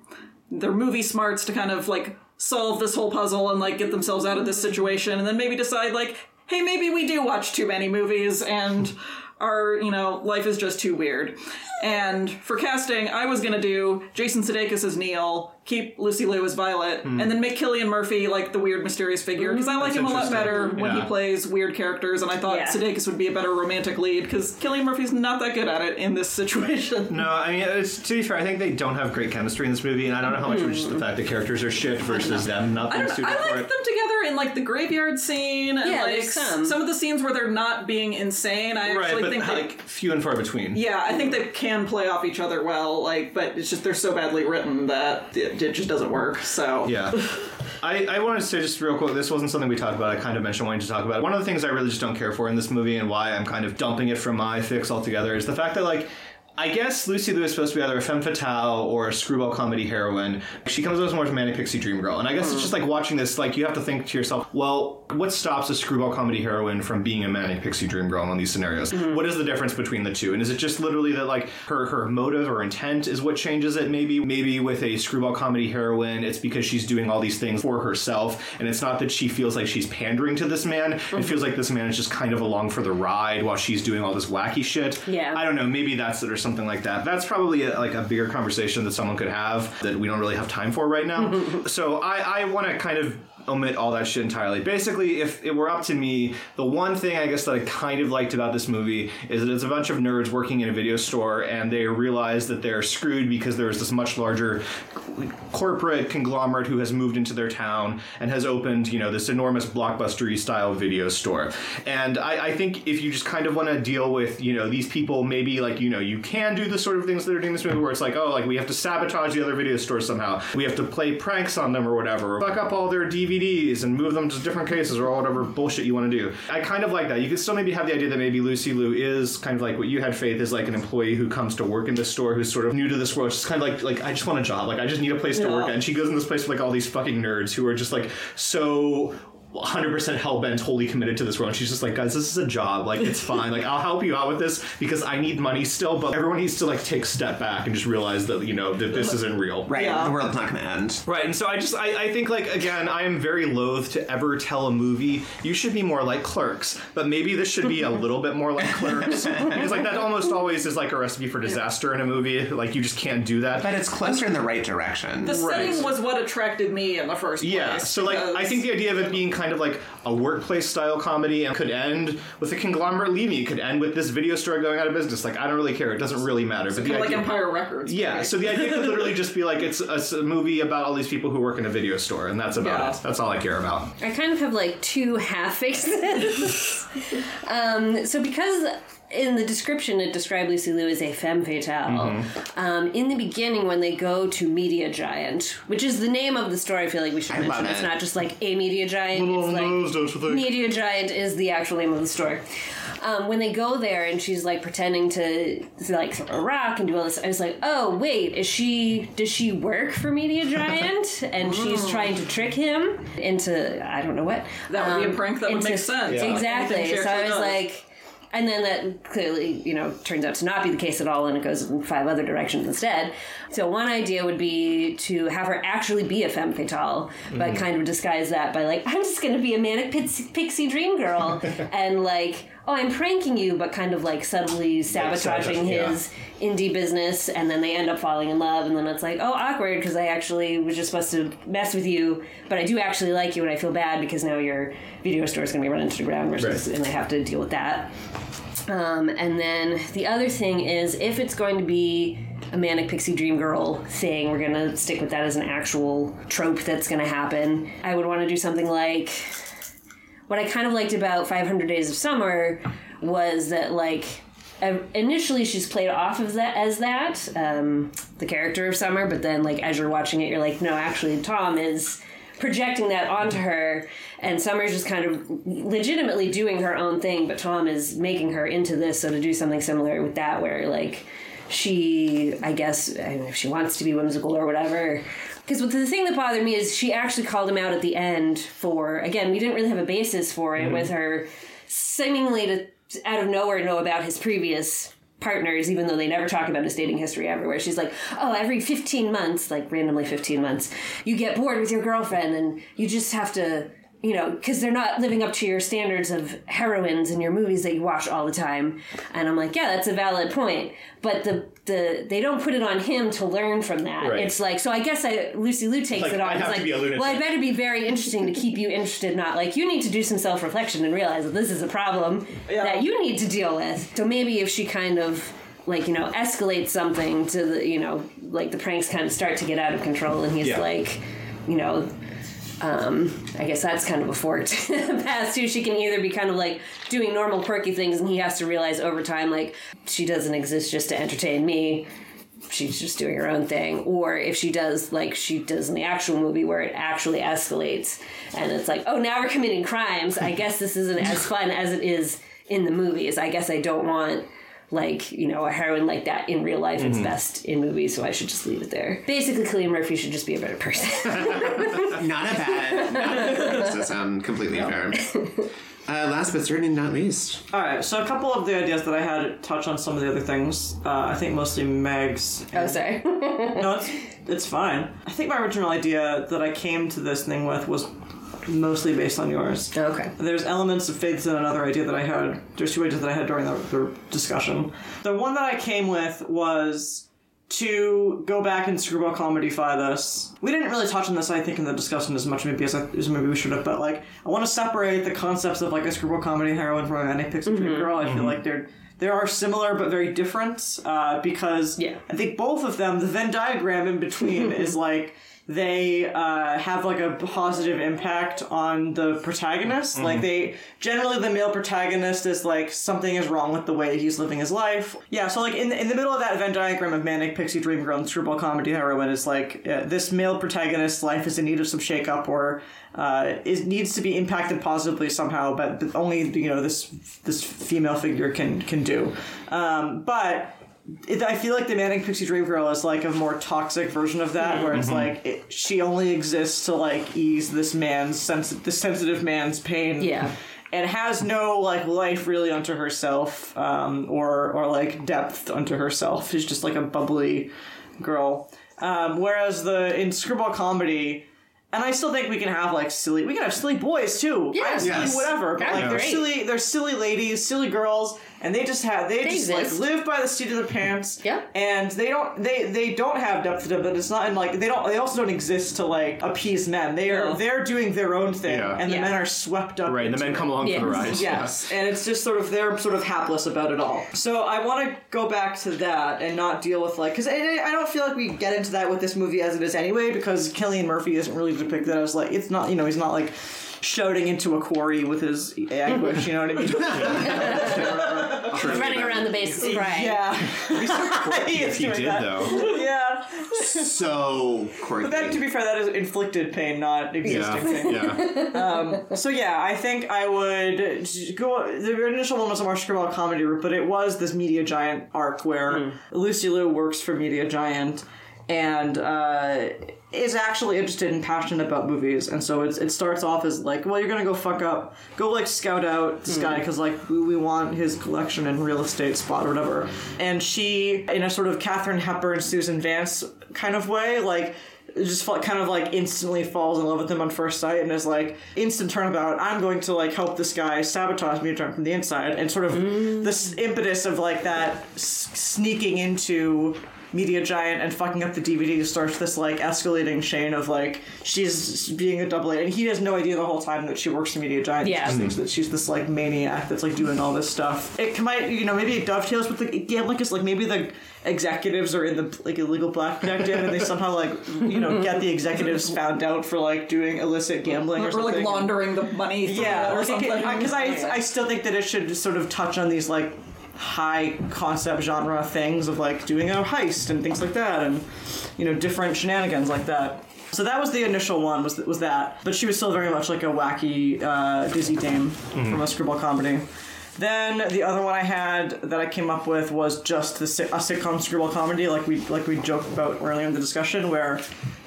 their movie smarts to kind of like solve this whole puzzle and like get themselves out of this situation and then maybe decide like hey maybe we do watch too many movies and our, you know, life is just too weird. And for casting, I was gonna do Jason Sudeikis as Neil, keep Lucy Liu as Violet, hmm. and then make Cillian Murphy like the weird mysterious figure because I hmm. like That's him a lot interesting. better when he plays weird characters, and I thought Yeah. Sudeikis would be a better romantic lead because Cillian Murphy's not that good at it in this situation. No, I mean, it's, to be fair, I think they don't have great chemistry in this movie, and I don't know how much of it's just the hmm. fact the characters are shit versus them not I being suited I for like it. them together in like the graveyard scene and Yeah, like there's some. of the scenes where they're not being insane. I Right, actually but think they like few and far between. Yeah, I think they can play off each other well, like, but it's just they're so badly written that it, it just doesn't work. So Yeah. I, I want to say just real quick, this wasn't something we talked about. I kind of mentioned wanting to talk about. it. One of the things I really just don't care for in this movie and why I'm kind of dumping it from my fix altogether is the fact that, like, I guess Lucy Liu is supposed to be either a femme fatale or a screwball comedy heroine. She comes out as more of a manic pixie dream girl. And I guess it's just hmm. like watching this, like, you have to think to yourself, well, what stops a screwball comedy heroine from being a manic pixie dream girl in these scenarios? Hmm. What is the difference between the two? And is it just literally that, like, her, her motive or intent is what changes it? Maybe, maybe with a screwball comedy heroine, it's because she's doing all these things for herself. And it's not that she feels like she's pandering to this man. It hmm. feels like this man is just kind of along for the ride while she's doing all this wacky shit. Yeah. I don't know. Maybe that's it or something like that. That's probably a, like a bigger conversation that someone could have that we don't really have time for right now. so I, I want to kind of omit all that shit entirely. Basically, if it were up to me, the one thing I guess that I kind of liked about this movie is that it's a bunch of nerds working in a video store and they realize that they're screwed because there's this much larger corporate conglomerate who has moved into their town and has opened, you know, this enormous blockbustery style video store. And I, I think if you just kind of want to deal with, you know, these people, maybe like, you know, you can do the sort of things that are doing this movie where it's like, oh, like we have to sabotage the other video store somehow. We have to play pranks on them or whatever. Fuck up all their DVDs and move them to different cases or whatever bullshit you want to do. I kind of like that. You could still maybe have the idea that maybe Lucy Liu is kind of like what you had faith is like an employee who comes to work in this store who's sort of new to this world. She's kind of like like I just want a job. Like I just need a place to work. Yeah. And she goes in this place with like all these fucking nerds who are just like so 100% hell bent, wholly committed to this role. And she's just like, guys, this is a job. Like, it's fine. Like, I'll help you out with this because I need money still. But everyone needs to like take a step back and just realize that you know that this isn't real. Right, Yeah. the world's not going to end. Right, and so I just I, I think like again I am very loath to ever tell a movie you should be more like Clerks, but maybe this should be a little bit more like Clerks because like that almost always is like a recipe for disaster in a movie. Like you just can't do that. But it's closer in the right direction. the Right. setting was what attracted me in the first place. Yeah, so like I think the idea of it being kind of like a workplace style comedy and could end with a conglomerate leaving. It could end with this video store going out of business. Like I don't really care. It doesn't really matter. But the kind of like Empire Records. Yeah, so the idea could literally just be like it's a movie about all these people who work in a video store, and that's about Yeah. it. That's all I care about. I kind of have like two half faces. um, so because in the description it described Lucy Liu as a femme fatale. Um, in the beginning, when they go to Media Giant, which is the name of the store, I feel like we should I mention. love It's not just like a Media Giant. Little it's like nose, don't you think? Media Giant is the actual name of the store. Um, when they go there and she's like pretending to, to like throw a rock and do all this, I was like, oh wait, is she? Does she work for Media Giant? and she's trying to trick him into I don't know what. That would be a um, prank that would make sense. Yeah. Exactly. Anything So I was does. like. And then that clearly, you know, turns out to not be the case at all, and it goes in five other directions instead. So one idea would be to have her actually be a femme fatale, but Mm-hmm. kind of disguise that by like, I'm just going to be a manic pixie, pixie dream girl, and like, oh, I'm pranking you, but kind of like subtly sabotaging yeah. his indie business, and then they end up falling in love, and then it's like, oh, awkward, because I actually was just supposed to mess with you, but I do actually like you, and I feel bad because now your video store is going to be run into the ground, versus, Right. and I have to deal with that. Um, and then the other thing is, if it's going to be a manic pixie dream girl thing, we're gonna stick with that as an actual trope that's gonna happen. I would want to do something like what I kind of liked about 500 Days of Summer was that like initially she's played off of that as that um, the character of Summer, but then like as you're watching it, you're like, no, actually Tom is projecting that onto her, and Summer's just kind of legitimately doing her own thing, but Tom is making her into this. So to do something similar with that, where like she, I guess, I mean, if she wants to be whimsical or whatever. Because the thing that bothered me is she actually called him out at the end for, again, we didn't really have a basis for it mm-hmm. with her seemingly to out of nowhere know about his previous partners, even though they never talk about his dating history everywhere. She's like, oh, every 15 months, like randomly 15 months, you get bored with your girlfriend and you just have to you know, because they're not living up to your standards of heroines in your movies that you watch all the time. And I'm like, yeah, that's a valid point. But the the they don't put it on him to learn from that. Right. It's like so. I guess I Lucy Liu takes Like, it on. I It's have to like, be a lunatic. well, I better be very interesting to keep you interested. Not like you need to do some self reflection and realize that this is a problem Yeah. that you need to deal with. So maybe if she kind of like you know escalates something to the you know like the pranks kind of start to get out of control and he's Yeah. like you know um, I guess that's kind of a forked path too. She can either be kind of like doing normal quirky things, and he has to realize over time, like she doesn't exist just to entertain me. She's just doing her own thing. Or if she does like she does in the actual movie, where it actually escalates, and it's like, oh, now we're committing crimes. I guess this isn't as fun as it is in the movies. I guess I don't want like you know a heroine like that in real life. It's best in movies, so I should just leave it there. Basically, Cillian Murphy should just be a better person. Not a bad. Not a bad does that sound completely fair. Uh, last but certainly not least, All right, so a couple of the ideas that I had touch on some of the other things. Uh, I think mostly Meg's. oh, sorry. no, it's it's fine. I think my original idea that I came to this thing with was mostly based on yours. okay. There's elements of faith in another idea that I had. There's two ideas that I had during the, the discussion. The one that I came with was to go back and screwball comedyfy this. We didn't really touch on this, I think, in the discussion as much maybe as, I, as maybe we should have. But like, I want to separate the concepts of like a screwball comedy heroine from a manic pixie dream girl. I feel like they're they are similar but very different uh, because Yeah. I think both of them, the Venn diagram in between is like they uh, have like a positive impact on the protagonist. Like they generally the male protagonist is like something is wrong with the way he's living his life. Yeah, so like in the, in the middle of that Venn diagram of manic pixie dream girl and screwball comedy heroine is like uh, this male protagonist's life is in need of some shakeup or uh, is needs to be impacted positively somehow, but, but only you know this this female figure can can do. Um, but it, I feel like the Manic Pixie Dream Girl is like a more toxic version of that, where it's like it, she only exists to like ease this man's sens- this sensitive man's pain. Yeah. And has no like life really unto herself, um, or or like depth unto herself. She's just like a bubbly girl. Um, whereas the in screwball comedy, and I still think we can have like silly. We can have silly boys too. Yeah. I have silly Yes. whatever. But like be they're great. silly. They're silly ladies, silly girls, and they just have they, just exist. like live by the seat of their pants. Yeah. And they don't they they don't have depth to them, but it's not in like they don't they also don't exist to like appease men. They are No. they're doing their own thing, Yeah. and the Yeah. men are swept up. Right, the men come along Yes. for the ride. Yes, and it's just sort of they're sort of hapless about it all. So I want to go back to that and not deal with like because I, I don't feel like we get into that with this movie as it is anyway because Cillian Murphy isn't really depicted as like it's not you know he's not like shouting into a quarry with his anguish. Mm-hmm. You know what I mean? Running around the base crying. yeah, he is He did that. though. Yeah, so quirky. but that to be fair, that is inflicted pain, not existing pain. Yeah. Yeah. So yeah, I think I would go. The initial one was a more screwball comedy route, but it was this media giant arc where hmm. Lucy Liu works for Media Giant and uh, is actually interested and passionate about movies, and so it's, it starts off as like, well, you're gonna go fuck up, go like scout out this hmm. guy because like we, we want his collection and real estate spot or whatever, and she in a sort of Katharine Hepburn, Susan Vance kind of way, like just kind of like instantly falls in love with him on first sight and is like instant turnabout. I'm going to like help this guy sabotage me from the inside and sort of hmm. this impetus of like that s- sneaking into media giant and fucking up the dvd starts this like escalating chain of like she's being a double A, and he has no idea the whole time that she works for media giant. Yeah. he just thinks that she's this like maniac that's like doing all this stuff. It might you know maybe it dovetails with the gambling because like maybe the executives are in the like illegal black detective and they somehow like you know get the executives found out for like doing illicit gambling or, or something. like laundering the money. From yeah it or or because I, I still think that it should sort of touch on these like high concept genre things of like doing a heist and things like that and you know different shenanigans like that. So that was the initial one was was that. But she was still very much like a wacky uh, dizzy dame from a screwball comedy then the other one I had that I came up with was just the si- a sitcom screwball comedy, like we like we joked about earlier in the discussion, where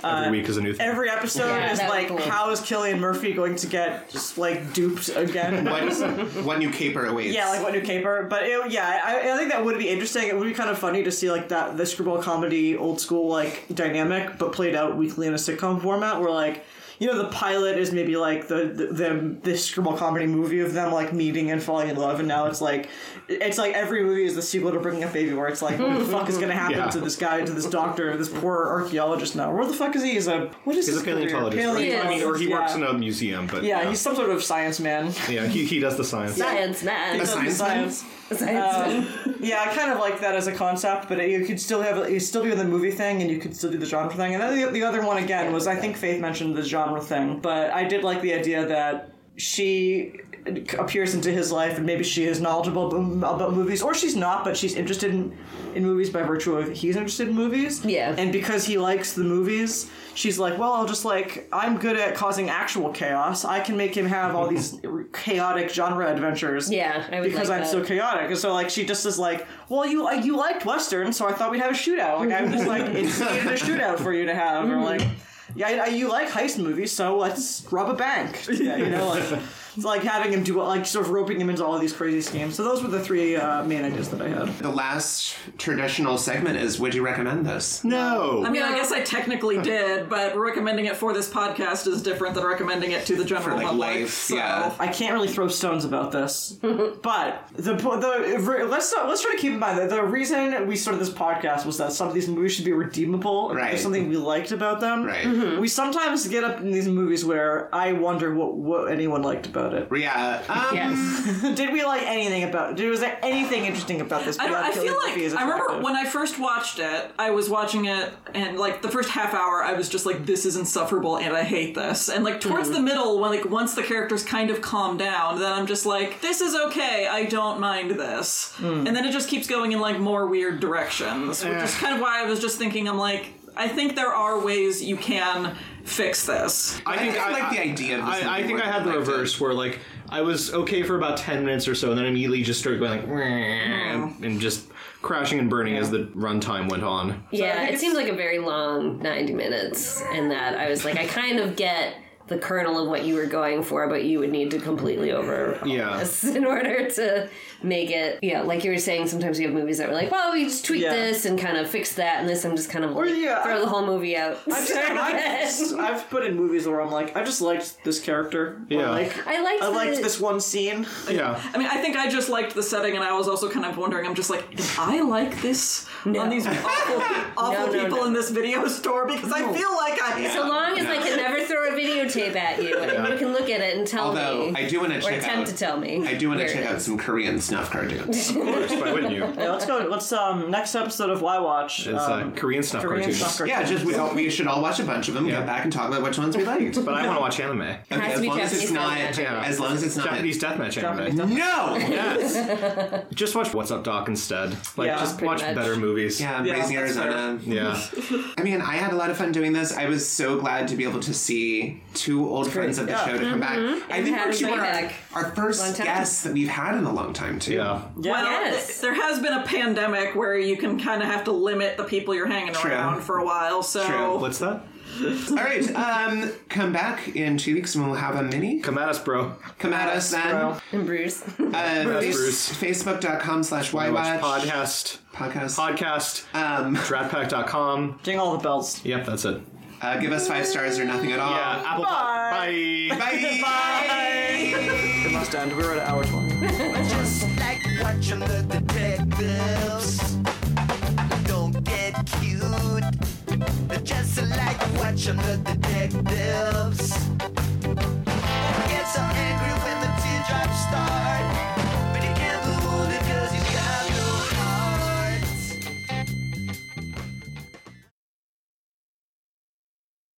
uh, Every week is a new thing. every episode Yeah, is like, would be cool. how is Cillian Murphy going to get just like duped again? what, what new caper awaits? Yeah, like what new caper? But it, yeah, I, I think that would be interesting. It would be kind of funny to see like that the screwball comedy old school like dynamic, but played out weekly in a sitcom format, where like you know the pilot is maybe like the the, the this screwball comedy movie of them like meeting and falling in love, and now it's like it's like every movie is the sequel to Bringing Up Baby, where it's like what the fuck is going to happen Yeah. to this guy, to this doctor, this poor archaeologist now? Where the fuck is he? He's a what is He's a his career? paleontologist. Paleontologist, I mean, or he works yeah. in a museum, but Yeah, he's some sort of science man. yeah, he, he does the science. Science man. A science man? Science. Science uh, Yeah, I kind of like that as a concept, but you could still have you still do the movie thing, and you could still do the genre thing. And then the, the other one again was I think Faith mentioned the genre thing, but I did like the idea that she appears into his life, and maybe she is knowledgeable about, movies, or she's not, but she's interested in in movies by virtue of he's interested in movies. Yeah. and because he likes the movies. She's like, well, I'll just like, I'm good at causing actual chaos. I can make him have all these chaotic genre adventures Yeah, I would because like I'm that. so chaotic. And so like she just is like, well, you like you liked western, so I thought we'd have a shootout. Like I'm just like instigated a shootout for you to have, or like, mm-hmm. Yeah, you like heist movies, so let's rob a bank. Yeah, you know, like it's like having him do like sort of roping him into all of these crazy schemes. So those were the three uh, main ideas that I had. The last traditional segment is Would you recommend this? No. I mean, I guess I technically did, but recommending it for this podcast is different than recommending it to the general like, public. life, so. yeah. I can't really throw stones about this, but the the let's let's try to keep in mind that the reason we started this podcast was that some of these movies should be redeemable. Right. There's something we liked about them. Right. We sometimes get up in these movies where I wonder what what anyone liked about it. Yeah. Um, Yes. Did we like anything about? Did, was there anything interesting about this? I, don't, I feel like Murphy I remember when I first watched it, I was watching it, and like the first half hour, I was just like, "This is insufferable," and I hate this. And like towards hmm. the middle, when like once the characters kind of calm down, then I'm just like, "This is okay. I don't mind this." Hmm. And then it just keeps going in like more weird directions, which is eh. kind of why I was just thinking, I'm like, I think there are ways you can fix this. I think I like the idea of this. I, I think I had the I liked it. reverse, where like I was okay for about ten minutes or so, and then immediately just started going like Mm. and just crashing and burning as the runtime went on. Yeah, it seemed like a very long 90 minutes in that I was like, I kind of get the kernel of what you were going for, but you would need to completely over Yeah. this in order to make it. Yeah, like you were saying, sometimes you have movies that were like, well, we just tweak Yeah. this and kind of fix that, and this I'm just kind of like, yeah, throw I- the whole movie out. I've, Start I've. I've put in movies where I'm like, I just liked this character. Yeah. like, I liked I liked the- this one scene. Yeah. I mean, I think I just liked the setting, and I was also kind of wondering. I'm just like, did I like this No. on these awful, awful No, no, people no. in this video store? Because I feel like I am. So long as I can never throw a videotape at you, and you can look at it and tell Although me, I do want to or check attempt out. to tell me. I do want to check out some Korean snuff cartoons. Of course, why wouldn't you? Yeah, let's go. Let's um next episode of Why Watch. It's um, uh, Korean snuff Korean cartoons. snuff yeah, just we, all, we should all watch a bunch of them. Yeah. Get back and talk about which ones we liked. But I want to watch anime. Okay, has to as be long as it's not. Yeah. As long as it's not. Japanese deathmatch Japanese anime. No. Yes. Just watch What's Up Doc instead. Like Yeah, just watch much. better movies. Yeah, Yeah, Raising that's fair. Arizona. Yeah. I mean, I had a lot of fun doing this. I was so glad to be able to see two old friends of the Yeah. show to come back. I think we're two them our, our first guests that we've had in a long time too. Yeah. Yeah. Well, Yes. there has been a pandemic where you can kind of have to limit the people you're hanging True. around for a while. So True. What's that? All right, um, come back in two weeks and we'll have a mini. Come at us, bro. Come at us then. bro. And Bruce. Uh, Bruce. Facebook.com slash Watch YWatch. podcast. Podcast. Podcast. Um, Dratpack.com. Ding all the bells. Yep, that's it. Uh, give us five stars or nothing at all. Yeah, Apple Bye. Pod- Bye. Bye. It must end. We're at hour twenty. Just like watching the detectives. Don't get cute. Just like watching the detectives.